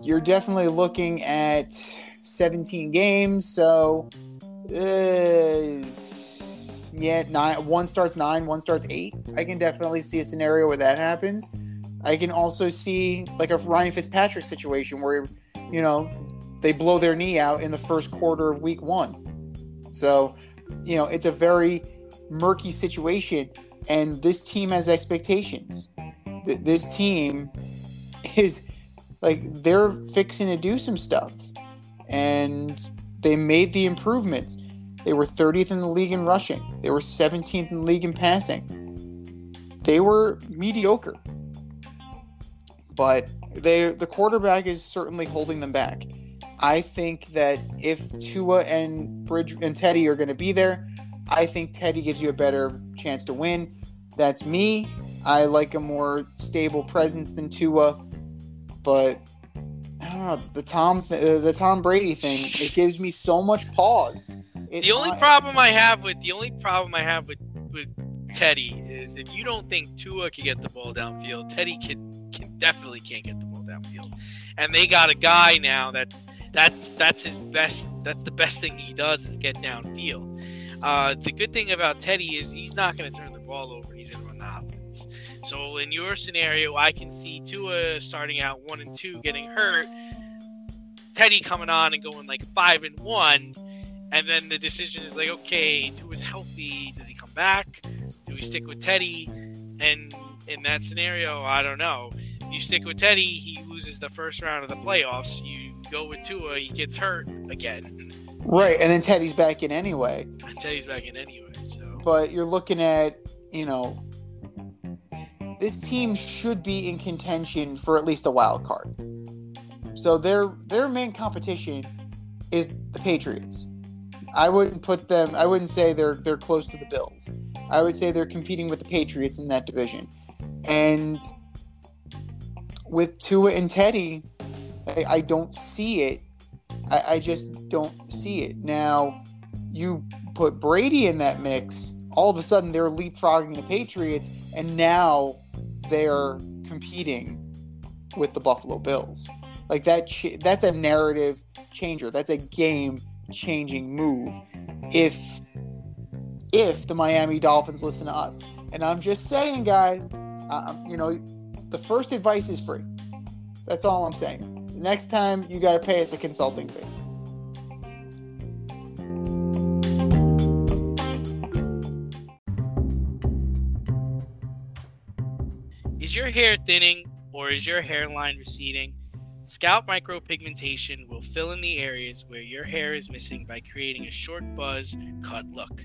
S2: you're definitely looking at 17 games, so uh, yeah, nine one starts 9, one starts 8. I can definitely see a scenario where that happens. I can also see like a Ryan Fitzpatrick situation where you know, they blow their knee out in the first quarter of week 1. So, you know, it's a very murky situation, and this team has expectations. Th- This team is like they're fixing to do some stuff, and they made the improvements. They were 30th in the league in rushing. They were 17th in the league in passing. They were mediocre, but they the quarterback is certainly holding them back. I think that if Tua and Bridge and Teddy are going to be there, I think Teddy gives you a better chance to win. That's me. I like a more stable presence than Tua, but I don't know the Tom th- uh, the Tom Brady thing. It gives me so much pause. It-
S3: The only
S2: I-
S3: problem I have with the only problem I have with with Teddy is if you don't think Tua can get the ball downfield, Teddy can can definitely can't get the ball downfield. And they got a guy now that's that's that's his best that's the best thing he does is get downfield. Uh, the good thing about Teddy is he's not going to turn the ball over. He's going to run the offense. So in your scenario, I can see Tua starting out one and two, getting hurt. Teddy coming on and going like five and one, and then the decision is like, okay, Tua's healthy. Does he come back? Do we stick with Teddy? And in that scenario, I don't know. You stick with Teddy, he loses the first round of the playoffs. You go with Tua, he gets hurt again.
S2: right, and then Teddy's back in anyway.
S3: Teddy's back in anyway, so
S2: but you're looking at you know this team should be in contention for at least a wild card. So their their main competition is the Patriots. I wouldn't put them. I wouldn't say they're they're close to the Bills. I would say they're competing with the Patriots in that division. And with Tua and Teddy, I, I don't see it. I, I just don't see it. Now, you put Brady in that mix, all of a sudden they're leapfrogging the Patriots, and now they're competing with the Buffalo Bills. Like that, that's a narrative changer. That's a game changing move. If if the Miami Dolphins listen to us, and I'm just saying, guys, um, you know, the first advice is free. That's all I'm saying. Next time you got to pay us a consulting fee.
S3: Is your hair thinning or is your hairline receding? Scalp micropigmentation will fill in the areas where your hair is missing by creating a short buzz cut look.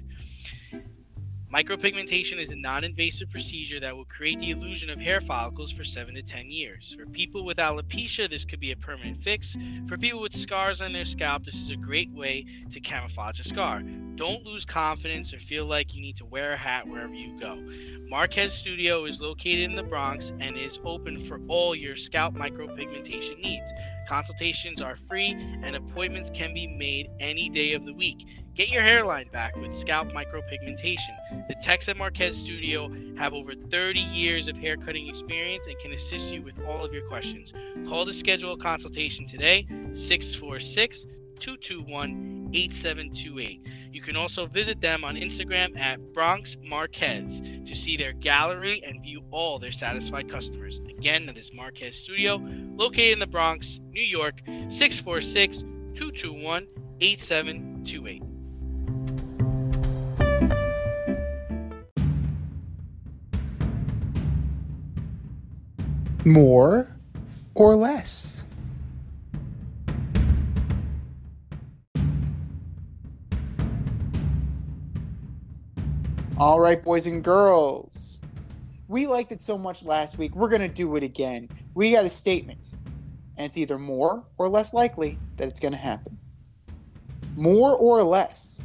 S3: Micropigmentation is a non invasive procedure that will create the illusion of hair follicles for 7 to 10 years. For people with alopecia, this could be a permanent fix. For people with scars on their scalp, this is a great way to camouflage a scar. Don't lose confidence or feel like you need to wear a hat wherever you go. Marquez Studio is located in the Bronx and is open for all your scalp micropigmentation needs. Consultations are free and appointments can be made any day of the week. Get your hairline back with scalp micropigmentation. The techs at Marquez Studio have over 30 years of hair cutting experience and can assist you with all of your questions. Call to schedule a consultation today, 646 221 8728. You can also visit them on Instagram at Bronx Marquez to see their gallery and view all their satisfied customers. Again, that is Marquez Studio, located in the Bronx, New York, 646 221 8728.
S2: More or less? All right, boys and girls. We liked it so much last week. We're going to do it again. We got a statement, and it's either more or less likely that it's going to happen. More or less,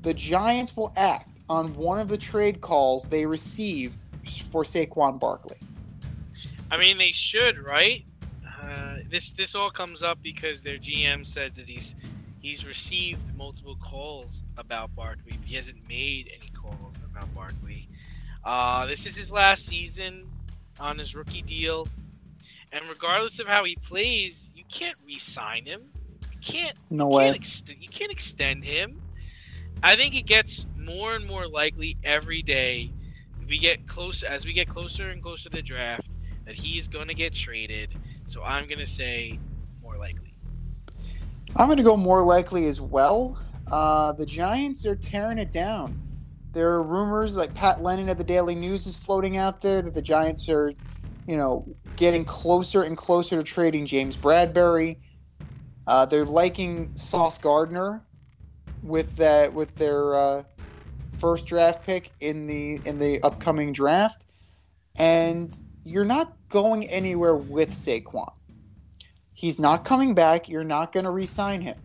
S2: the Giants will act on one of the trade calls they receive for Saquon Barkley.
S3: I mean, they should, right? Uh, this this all comes up because their GM said that he's he's received multiple calls about Barkley, but he hasn't made any calls about Barkley. Uh, this is his last season on his rookie deal, and regardless of how he plays, you can't re-sign him. You can't
S2: No
S3: you
S2: way.
S3: can't, ex- you can't extend him. I think it gets more and more likely every day. We get close as we get closer and closer to the draft that he's going to get traded. So I'm going to say more likely.
S2: I'm going to go more likely as well. Uh, the Giants are tearing it down. There are rumors, like Pat Lennon of the Daily News is floating out there, that the Giants are, you know, getting closer and closer to trading James Bradberry. Uh, they're liking Sauce Gardner with that with their uh, first draft pick in the in the upcoming draft, and you're not going anywhere with Saquon. He's not coming back. You're not going to re-sign him.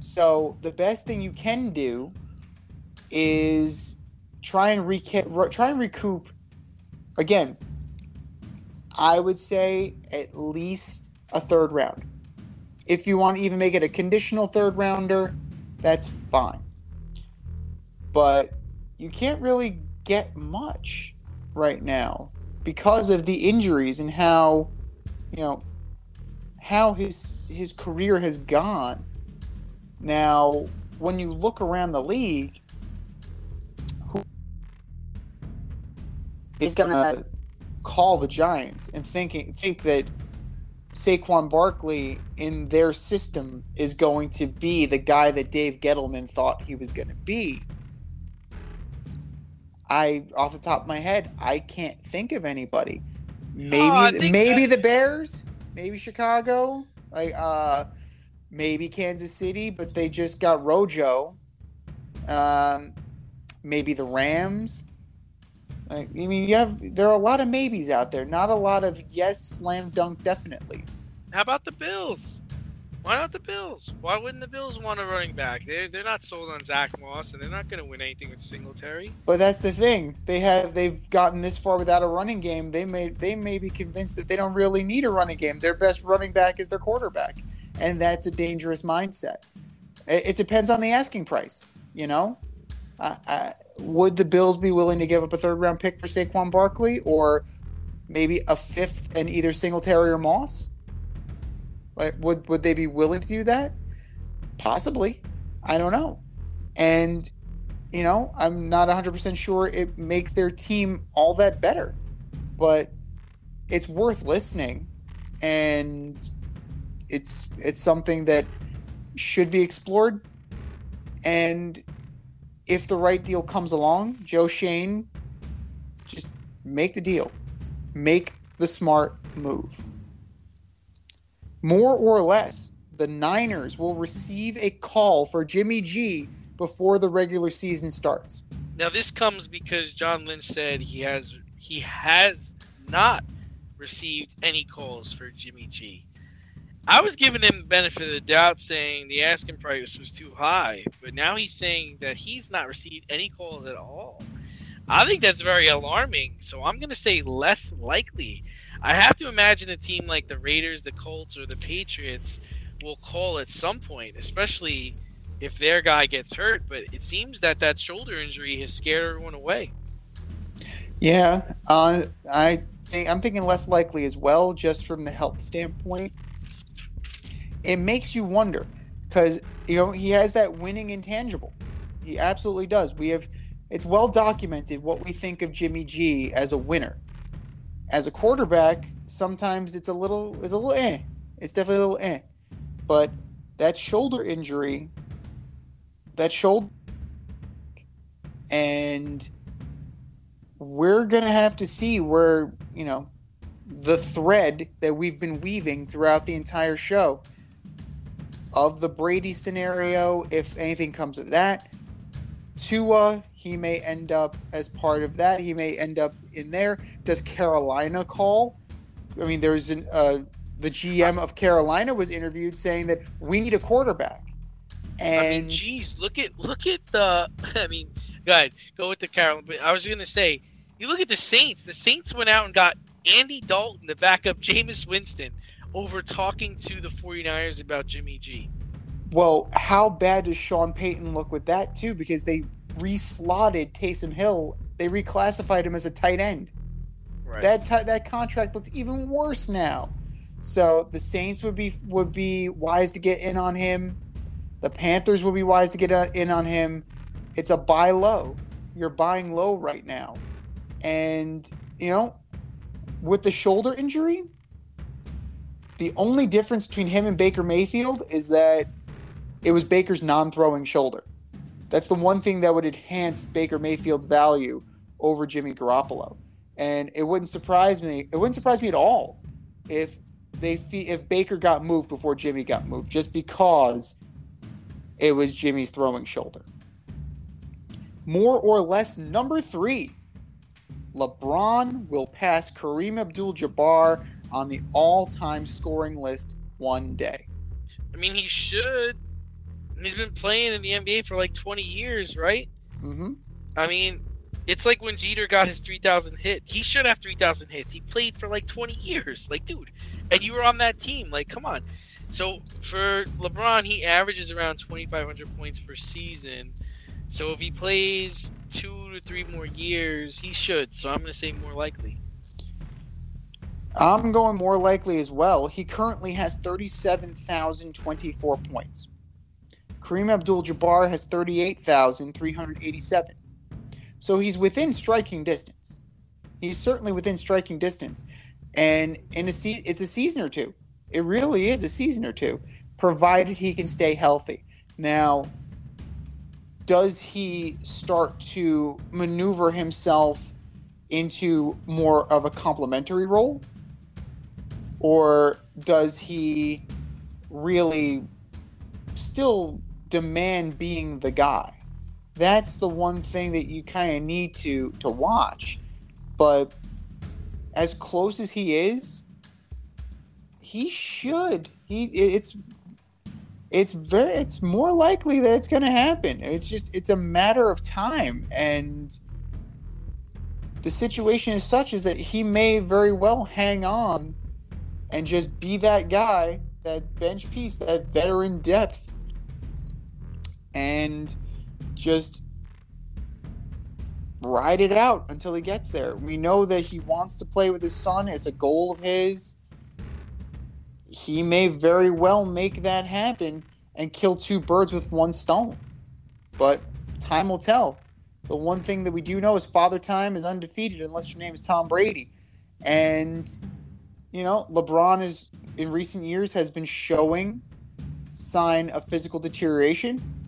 S2: So the best thing you can do is try and try and recoup. Again, I would say at least a third round. If you want to even make it a conditional third rounder, that's fine. But you can't really get much right now because of the injuries and how you know how his his career has gone. Now, when you look around the league, who is gonna call the Giants and thinking think that Saquon Barkley in their system is going to be the guy that Dave Gettleman thought he was going to be? I, off the top of my head, I can't think of anybody.
S3: Oh, maybe, Oh,
S2: maybe
S3: that-
S2: the Bears, maybe Chicago, like uh, maybe Kansas City, but they just got Rojo. Um, maybe the Rams. Like, I mean, you have there are a lot of maybes out there, not a lot of yes, slam dunk, definitely's.
S3: How about the Bills? Why not the Bills? Why wouldn't the Bills want a running back? They're they're not sold on Zach Moss, and they're not going to win anything with Singletary.
S2: But that's the thing. They have they've gotten this far without a running game. They may they may be convinced that they don't really need a running game. Their best running back is their quarterback, and that's a dangerous mindset. It, it depends on the asking price. You know, would the Bills be willing to give up a third round pick for Saquon Barkley, or maybe a fifth and either Singletary or Moss? Like, would would they be willing to do that? Possibly. I don't know. And you know, I'm not 100% sure it makes their team all that better, but it's worth listening and it's it's something that should be explored and if the right deal comes along, Joe Schoen just make the deal. Make the smart move. More or less, the Niners will receive a call for Jimmy G before the regular season starts.
S3: Now this comes because John Lynch said he has he has not received any calls for Jimmy G. I was giving him benefit of the doubt, saying the asking price was too high, but now he's saying that he's not received any calls at all. I think that's very alarming. So I'm going to say less likely. I have to imagine a team like the Raiders, the Colts, or the Patriots will call at some point, especially if their guy gets hurt. But it seems that that shoulder injury has scared everyone away.
S2: Yeah, uh, I think I'm thinking less likely as well, just from the health standpoint. It makes you wonder because you know he has that winning intangible. He absolutely does. We have it's well documented what we think of Jimmy G as a winner. As a quarterback, sometimes it's a little it's a little eh. It's definitely a little eh. But that shoulder injury, that shoulder, and we're gonna have to see where you know the thread that we've been weaving throughout the entire show of the Brady scenario, if anything comes of that. Tua, he may end up as part of that. He may end up in there. Does Carolina call? I mean, there's an uh, the GM of Carolina was interviewed saying that we need a quarterback, and
S3: I mean, geez, look at look at the. I mean, go ahead, go with the Carolina. But I was gonna say, you look at the Saints. The Saints went out and got Andy Dalton to back up Jameis Winston over talking to the 49ers about Jimmy G.
S2: Well, how bad does Sean Payton look with that too? Because they re-slotted Taysom Hill. They reclassified him as a tight end.
S3: Right.
S2: That ti- that contract looks even worse now. So the Saints would be would be wise to get in on him. The Panthers would be wise to get uh, in on him. It's a buy low. You're buying low right now, and you know, with the shoulder injury, the only difference between him and Baker Mayfield is that it was Baker's non-throwing shoulder. That's the one thing that would enhance Baker Mayfield's value over Jimmy Garoppolo. And it wouldn't surprise me. It wouldn't surprise me at all if they if Baker got moved before Jimmy got moved, just because it was Jimmy's throwing shoulder. More or less, number three, LeBron will pass Kareem Abdul-Jabbar on the all-time scoring list one day.
S3: I mean, he should. He's been playing in the NBA for like 20 years, right?
S2: hmm
S3: I mean, it's like when Jeter got his 3,000 hit. He should have 3,000 hits. He played for like 20 years. Like, dude, and you were on that team. Like, come on. So for LeBron, he averages around 2,500 points per season. So if he plays two to three more years, he should. So I'm going to say more likely.
S2: I'm going more likely as well. He currently has 37,024 points. Kareem Abdul Jabbar has 38,387. So he's within striking distance. He's certainly within striking distance. And in a se- it's a season or two. It really is a season or two, provided he can stay healthy. Now, does he start to maneuver himself into more of a complementary role? Or does he really still demand being the guy? That's the one thing that you kind of need to to watch. But as close as he is, he should. He it's it's very it's more likely that it's going to happen. It's just it's a matter of time and the situation is such is that he may very well hang on and just be that guy, that bench piece, that veteran depth and just ride it out until he gets there. We know that he wants to play with his son. It's a goal of his. He may very well make that happen and kill two birds with one stone. But time will tell. The one thing that we do know is Father Time is undefeated unless your name is Tom Brady. And, you know, LeBron is, in recent years, has been showing sign of physical deterioration.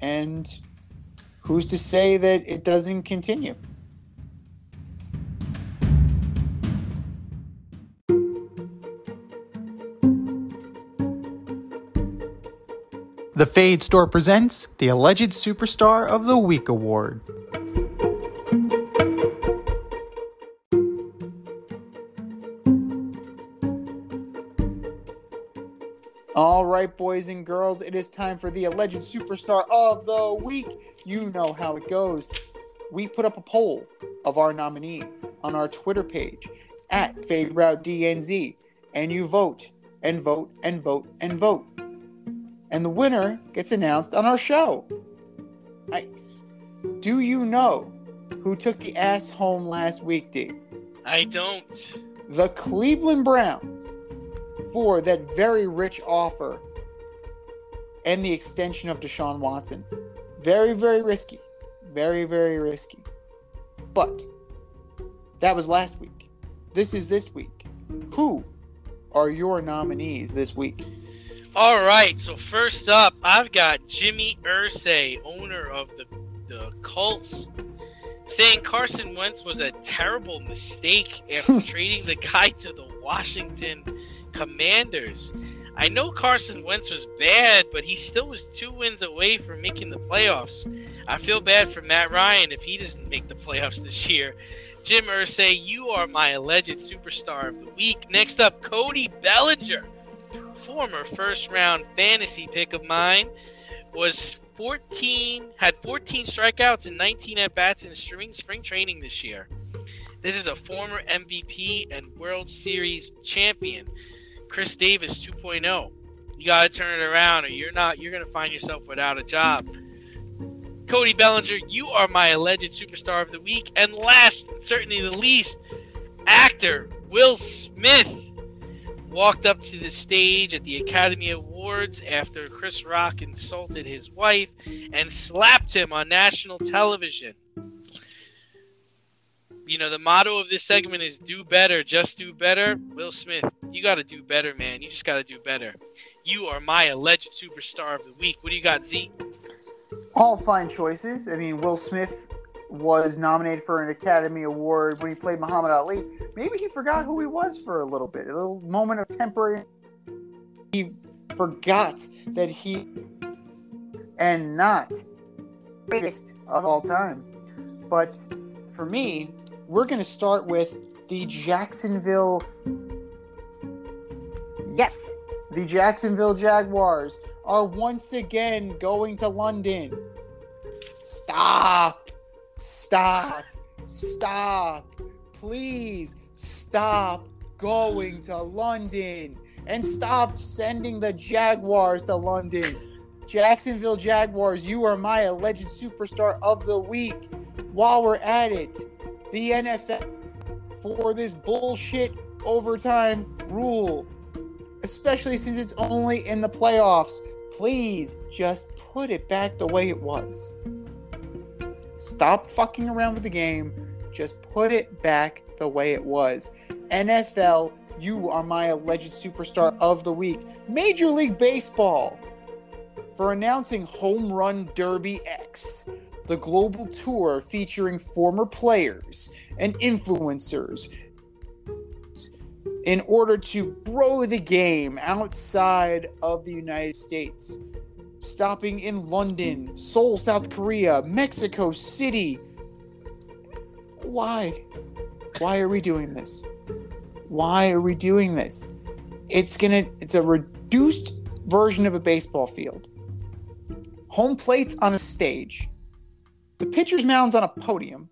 S2: And who's to say that it doesn't continue? The Fade Store presents the Alleged Superstar of the Week Award. All right, boys and girls, it is time for the Alleged Superstar of the Week. You know how it goes. We put up a poll of our nominees on our Twitter page at FadeRouteDNZ, and you vote and vote and vote and vote and the winner gets announced on our show. Nice. Do you know who took the ass home last week, D?
S3: I don't.
S2: The Cleveland Browns for that very rich offer and the extension of Deshaun Watson. Very, very risky. Very, very risky. But that was last week. This is this week. Who are your nominees this week?
S3: All right, so first up, I've got Jimmy Irsay, owner of the the Colts, saying Carson Wentz was a terrible mistake after trading the guy to the Washington Commanders. I know Carson Wentz was bad, but he still was two wins away from making the playoffs. I feel bad for Matt Ryan if he doesn't make the playoffs this year. Jim Irsay, you are my alleged superstar of the week. Next up, Cody Bellinger former first round fantasy pick of mine was 14 had 14 strikeouts and 19 at bats in spring spring training this year. This is a former MVP and World Series champion, Chris Davis 2.0. You got to turn it around or you're not you're to find yourself without a job. Cody Bellinger, you are my alleged superstar of the week and last, certainly the least, actor Will Smith walked up to the stage at the Academy Awards after Chris Rock insulted his wife and slapped him on national television. You know, the motto of this segment is do better, just do better. Will Smith, you got to do better, man. You just got to do better. You are my alleged superstar of the week. What do you got, Z?
S2: All fine choices. I mean, Will Smith was nominated for an Academy Award when he played Muhammad Ali. Maybe he forgot who he was for a little bit. A little moment of temporary. He forgot that he and not greatest of all time. But for me, we're going to start with the Jacksonville. Yes, the Jacksonville Jaguars are once again going to London. Stop. Stop. Stop. Please stop going to London and stop sending the Jaguars to London. Jacksonville Jaguars, you are my alleged superstar of the week. While we're at it, the NFL for this bullshit overtime rule, especially since it's only in the playoffs, please just put it back the way it was. Stop fucking around with the game. Just put it back the way it was. NFL, you are my alleged superstar of the week. Major League Baseball for announcing Home Run Derby X, the global tour featuring former players and influencers in order to grow the game outside of the United States stopping in London, Seoul, South Korea, Mexico City. Why? Why are we doing this? Why are we doing this? It's gonna it's a reduced version of a baseball field. Home plates on a stage. The pitcher's mound's on a podium.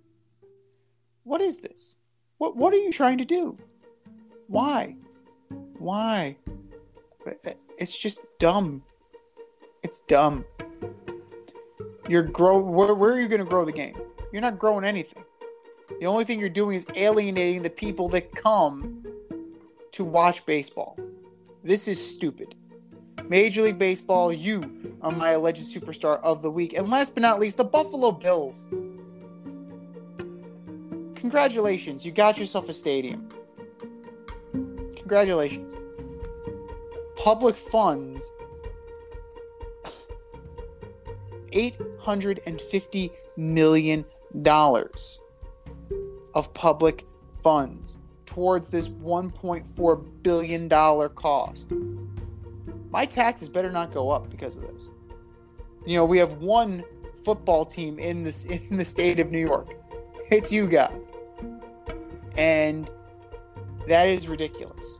S2: What is this? What what are you trying to do? Why? Why? It's just dumb. It's dumb. You're grow where, where are you going to grow the game? You're not growing anything. The only thing you're doing is alienating the people that come to watch baseball. This is stupid. Major League Baseball, you are my alleged superstar of the week. And last but not least, the Buffalo Bills. Congratulations, you got yourself a stadium. Congratulations. Public funds $850 million of public funds towards this $1.4 billion cost. My taxes better not go up because of this. You know, we have one football team in this in the state of New York. It's you guys. And that is ridiculous.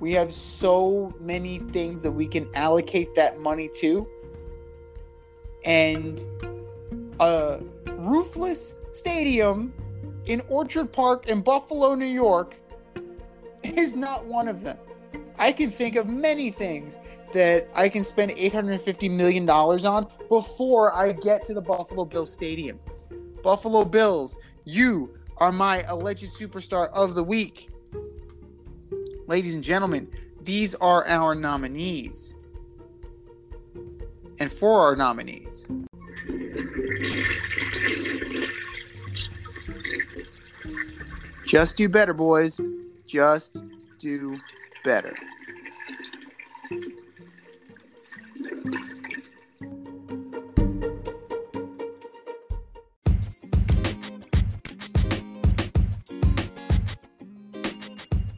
S2: We have so many things that we can allocate that money to. And a roofless stadium in Orchard Park in Buffalo, New York is not one of them. I can think of many things that I can spend $850 million on before I get to the Buffalo Bills Stadium. Buffalo Bills, you are my alleged superstar of the week. Ladies and gentlemen, these are our nominees. And for our nominees, just do better, boys. Just do better.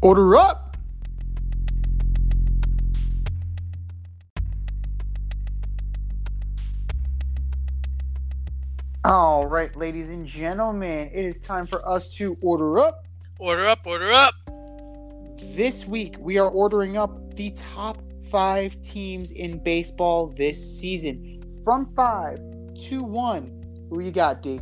S2: Order up! All right, ladies and gentlemen, it is time for us to order up.
S3: Order up, order up.
S2: This week, we are ordering up the top five teams in baseball this season. From five to one. Who you got, D?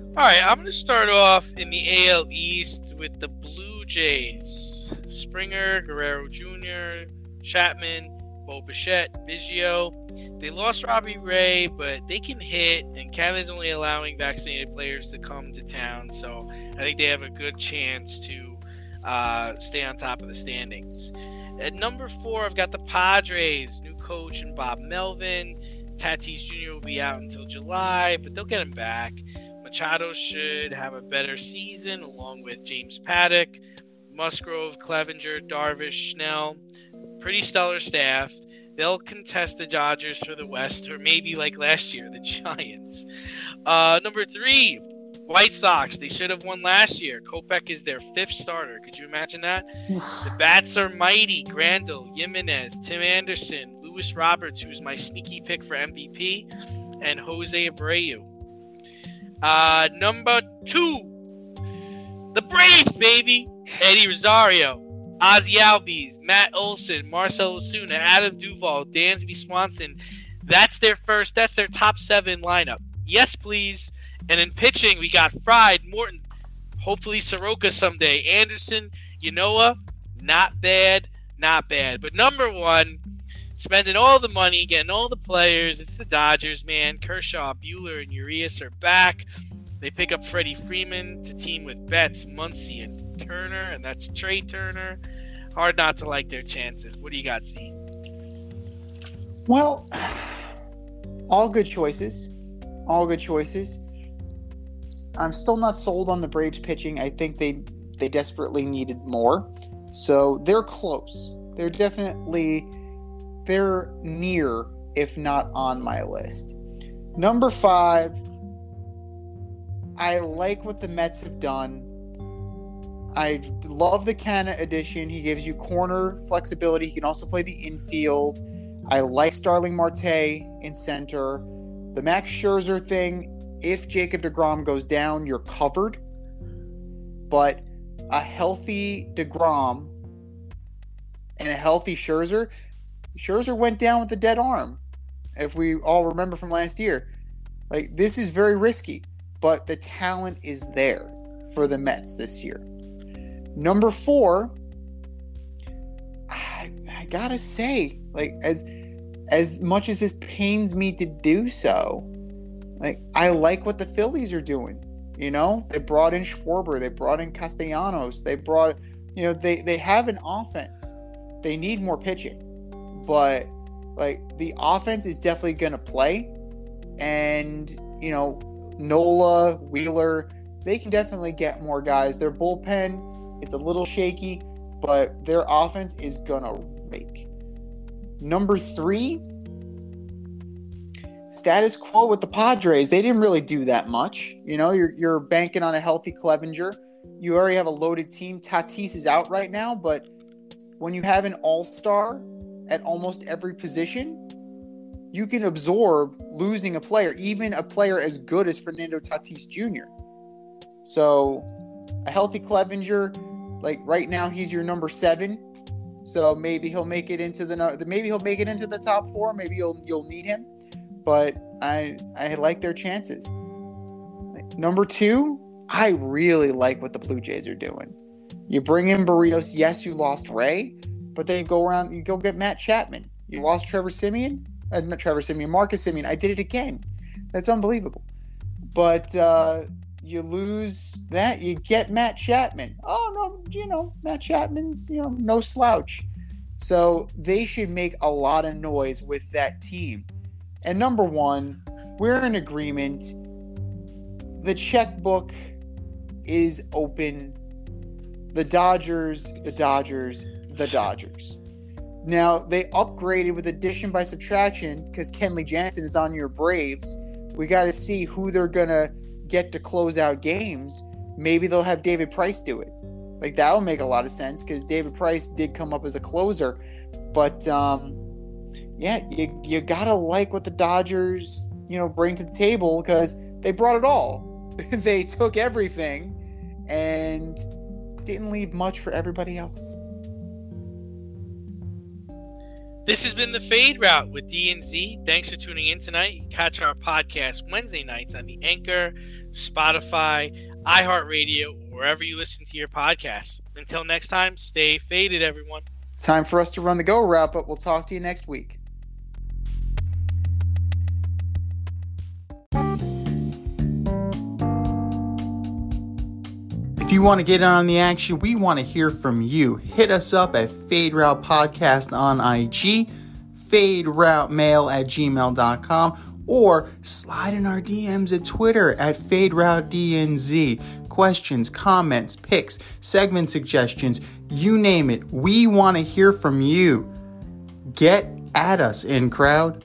S3: All right, I'm going to start off in the AL East with the Blue Jays. Springer, Guerrero Jr., Chapman, Bo Bichette, Biggio. They lost Robbie Ray, but they can hit, and Canada's only allowing vaccinated players to come to town, so I think they have a good chance to uh, stay on top of the standings. At number four, I've got the Padres, new coach and Bob Melvin. Tatis Jr. will be out until July, but they'll get him back. Machado should have a better season, along with James Paddack, Musgrove, Clevinger, Darvish, Snell, pretty stellar staff. They'll contest the Dodgers for the West, or maybe like last year, the Giants. Uh, number three, White Sox. They should have won last year. Kopech is their fifth starter. Could you imagine that? The bats are mighty. Grandal, Jimenez, Tim Anderson, Luis Roberts, who's my sneaky pick for MVP, and Jose Abreu. Uh, number two, the Braves, baby. Eddie Rosario, Ozzie Albies, Matt Olson, Marcell Ozuna, Adam Duvall, Dansby Swanson. That's their first. That's their top seven lineup. Yes, please. And in pitching, we got Fried, Morton, hopefully Soroka someday, Anderson, Ynoa, not bad, not bad. But number one, spending all the money, getting all the players. It's the Dodgers, man. Kershaw, Buehler, and Urias are back. They pick up Freddie Freeman to team with Betts, Muncy, and Turner, and that's Trea Turner. Hard not to like their chances. What do you got, Z?
S2: Well, all good choices. All good choices. I'm still not sold on the Braves pitching. I think they they desperately needed more. So they're close. They're definitely they're near, if not on my list. Number five, I like what the Mets have done. I love the Canha edition. He gives you corner flexibility. He can also play the infield. I like Starling Marte in center. The Max Scherzer thing, if Jacob DeGrom goes down, you're covered. But a healthy DeGrom and a healthy Scherzer, Scherzer went down with a dead arm. If we all remember from last year, like this is very risky, but the talent is there for the Mets this year. Number four, I, I gotta say, like as as much as this pains me to do so, like I like what the Phillies are doing. You know, they brought in Schwarber, they brought in Castellanos, they brought, you know, they they have an offense. They need more pitching, but like the offense is definitely gonna play, and you know, Nola, Wheeler, they can definitely get more guys. Their bullpen, it's a little shaky, but their offense is gonna rake. Number three, status quo with the Padres. They didn't really do that much. You know, you're you're banking on a healthy Clevinger. You already have a loaded team. Tatis is out right now, but when you have an all-star at almost every position, you can absorb losing a player, even a player as good as Fernando Tatis Jr. So, a healthy Clevinger, like right now, he's your number seven. So maybe he'll make it into the maybe he'll make it into the top four. Maybe you'll you'll need him, but I I like their chances. Number two, I really like what the Blue Jays are doing. You bring in Berríos. Yes, you lost Ray, but then you go around. You go get Matt Chapman. You lost Trevor Semien. Uh, not Trevor Semien. Marcus Semien. I did it again. That's unbelievable. But uh, you lose that, you get Matt Chapman. Oh no, you know Matt Chapman's you know no slouch. So they should make a lot of noise with that team. And number one, we're in agreement. The checkbook is open. The Dodgers, the Dodgers, the Dodgers. Now they upgraded with addition by subtraction because Kenley Jansen is on your Braves. We got to see who they're gonna get to close out games. Maybe they'll have David Price do it. Like that would make a lot of sense because David Price did come up as a closer. But um, yeah, you you gotta like what the Dodgers you know bring to the table because they brought it all. they took everything and didn't leave much for everybody else.
S3: This has been the Fade Route with D and Z. Thanks for tuning in tonight. Catch our podcast Wednesday nights on the Anchor, Spotify, iHeartRadio, wherever you listen to your podcasts. Until next time, stay faded, everyone.
S2: Time for us to run the go route, but we'll talk to you next week. You want to get on the action, we want to hear from you. Hit us up at Fade Route Podcast on IG, Fade Route Mail at gmail.com, or slide in our DMs at Twitter at Fade Route DNZ. Questions, comments, picks, segment suggestions, you name it. We want to hear from you. Get at us, in crowd.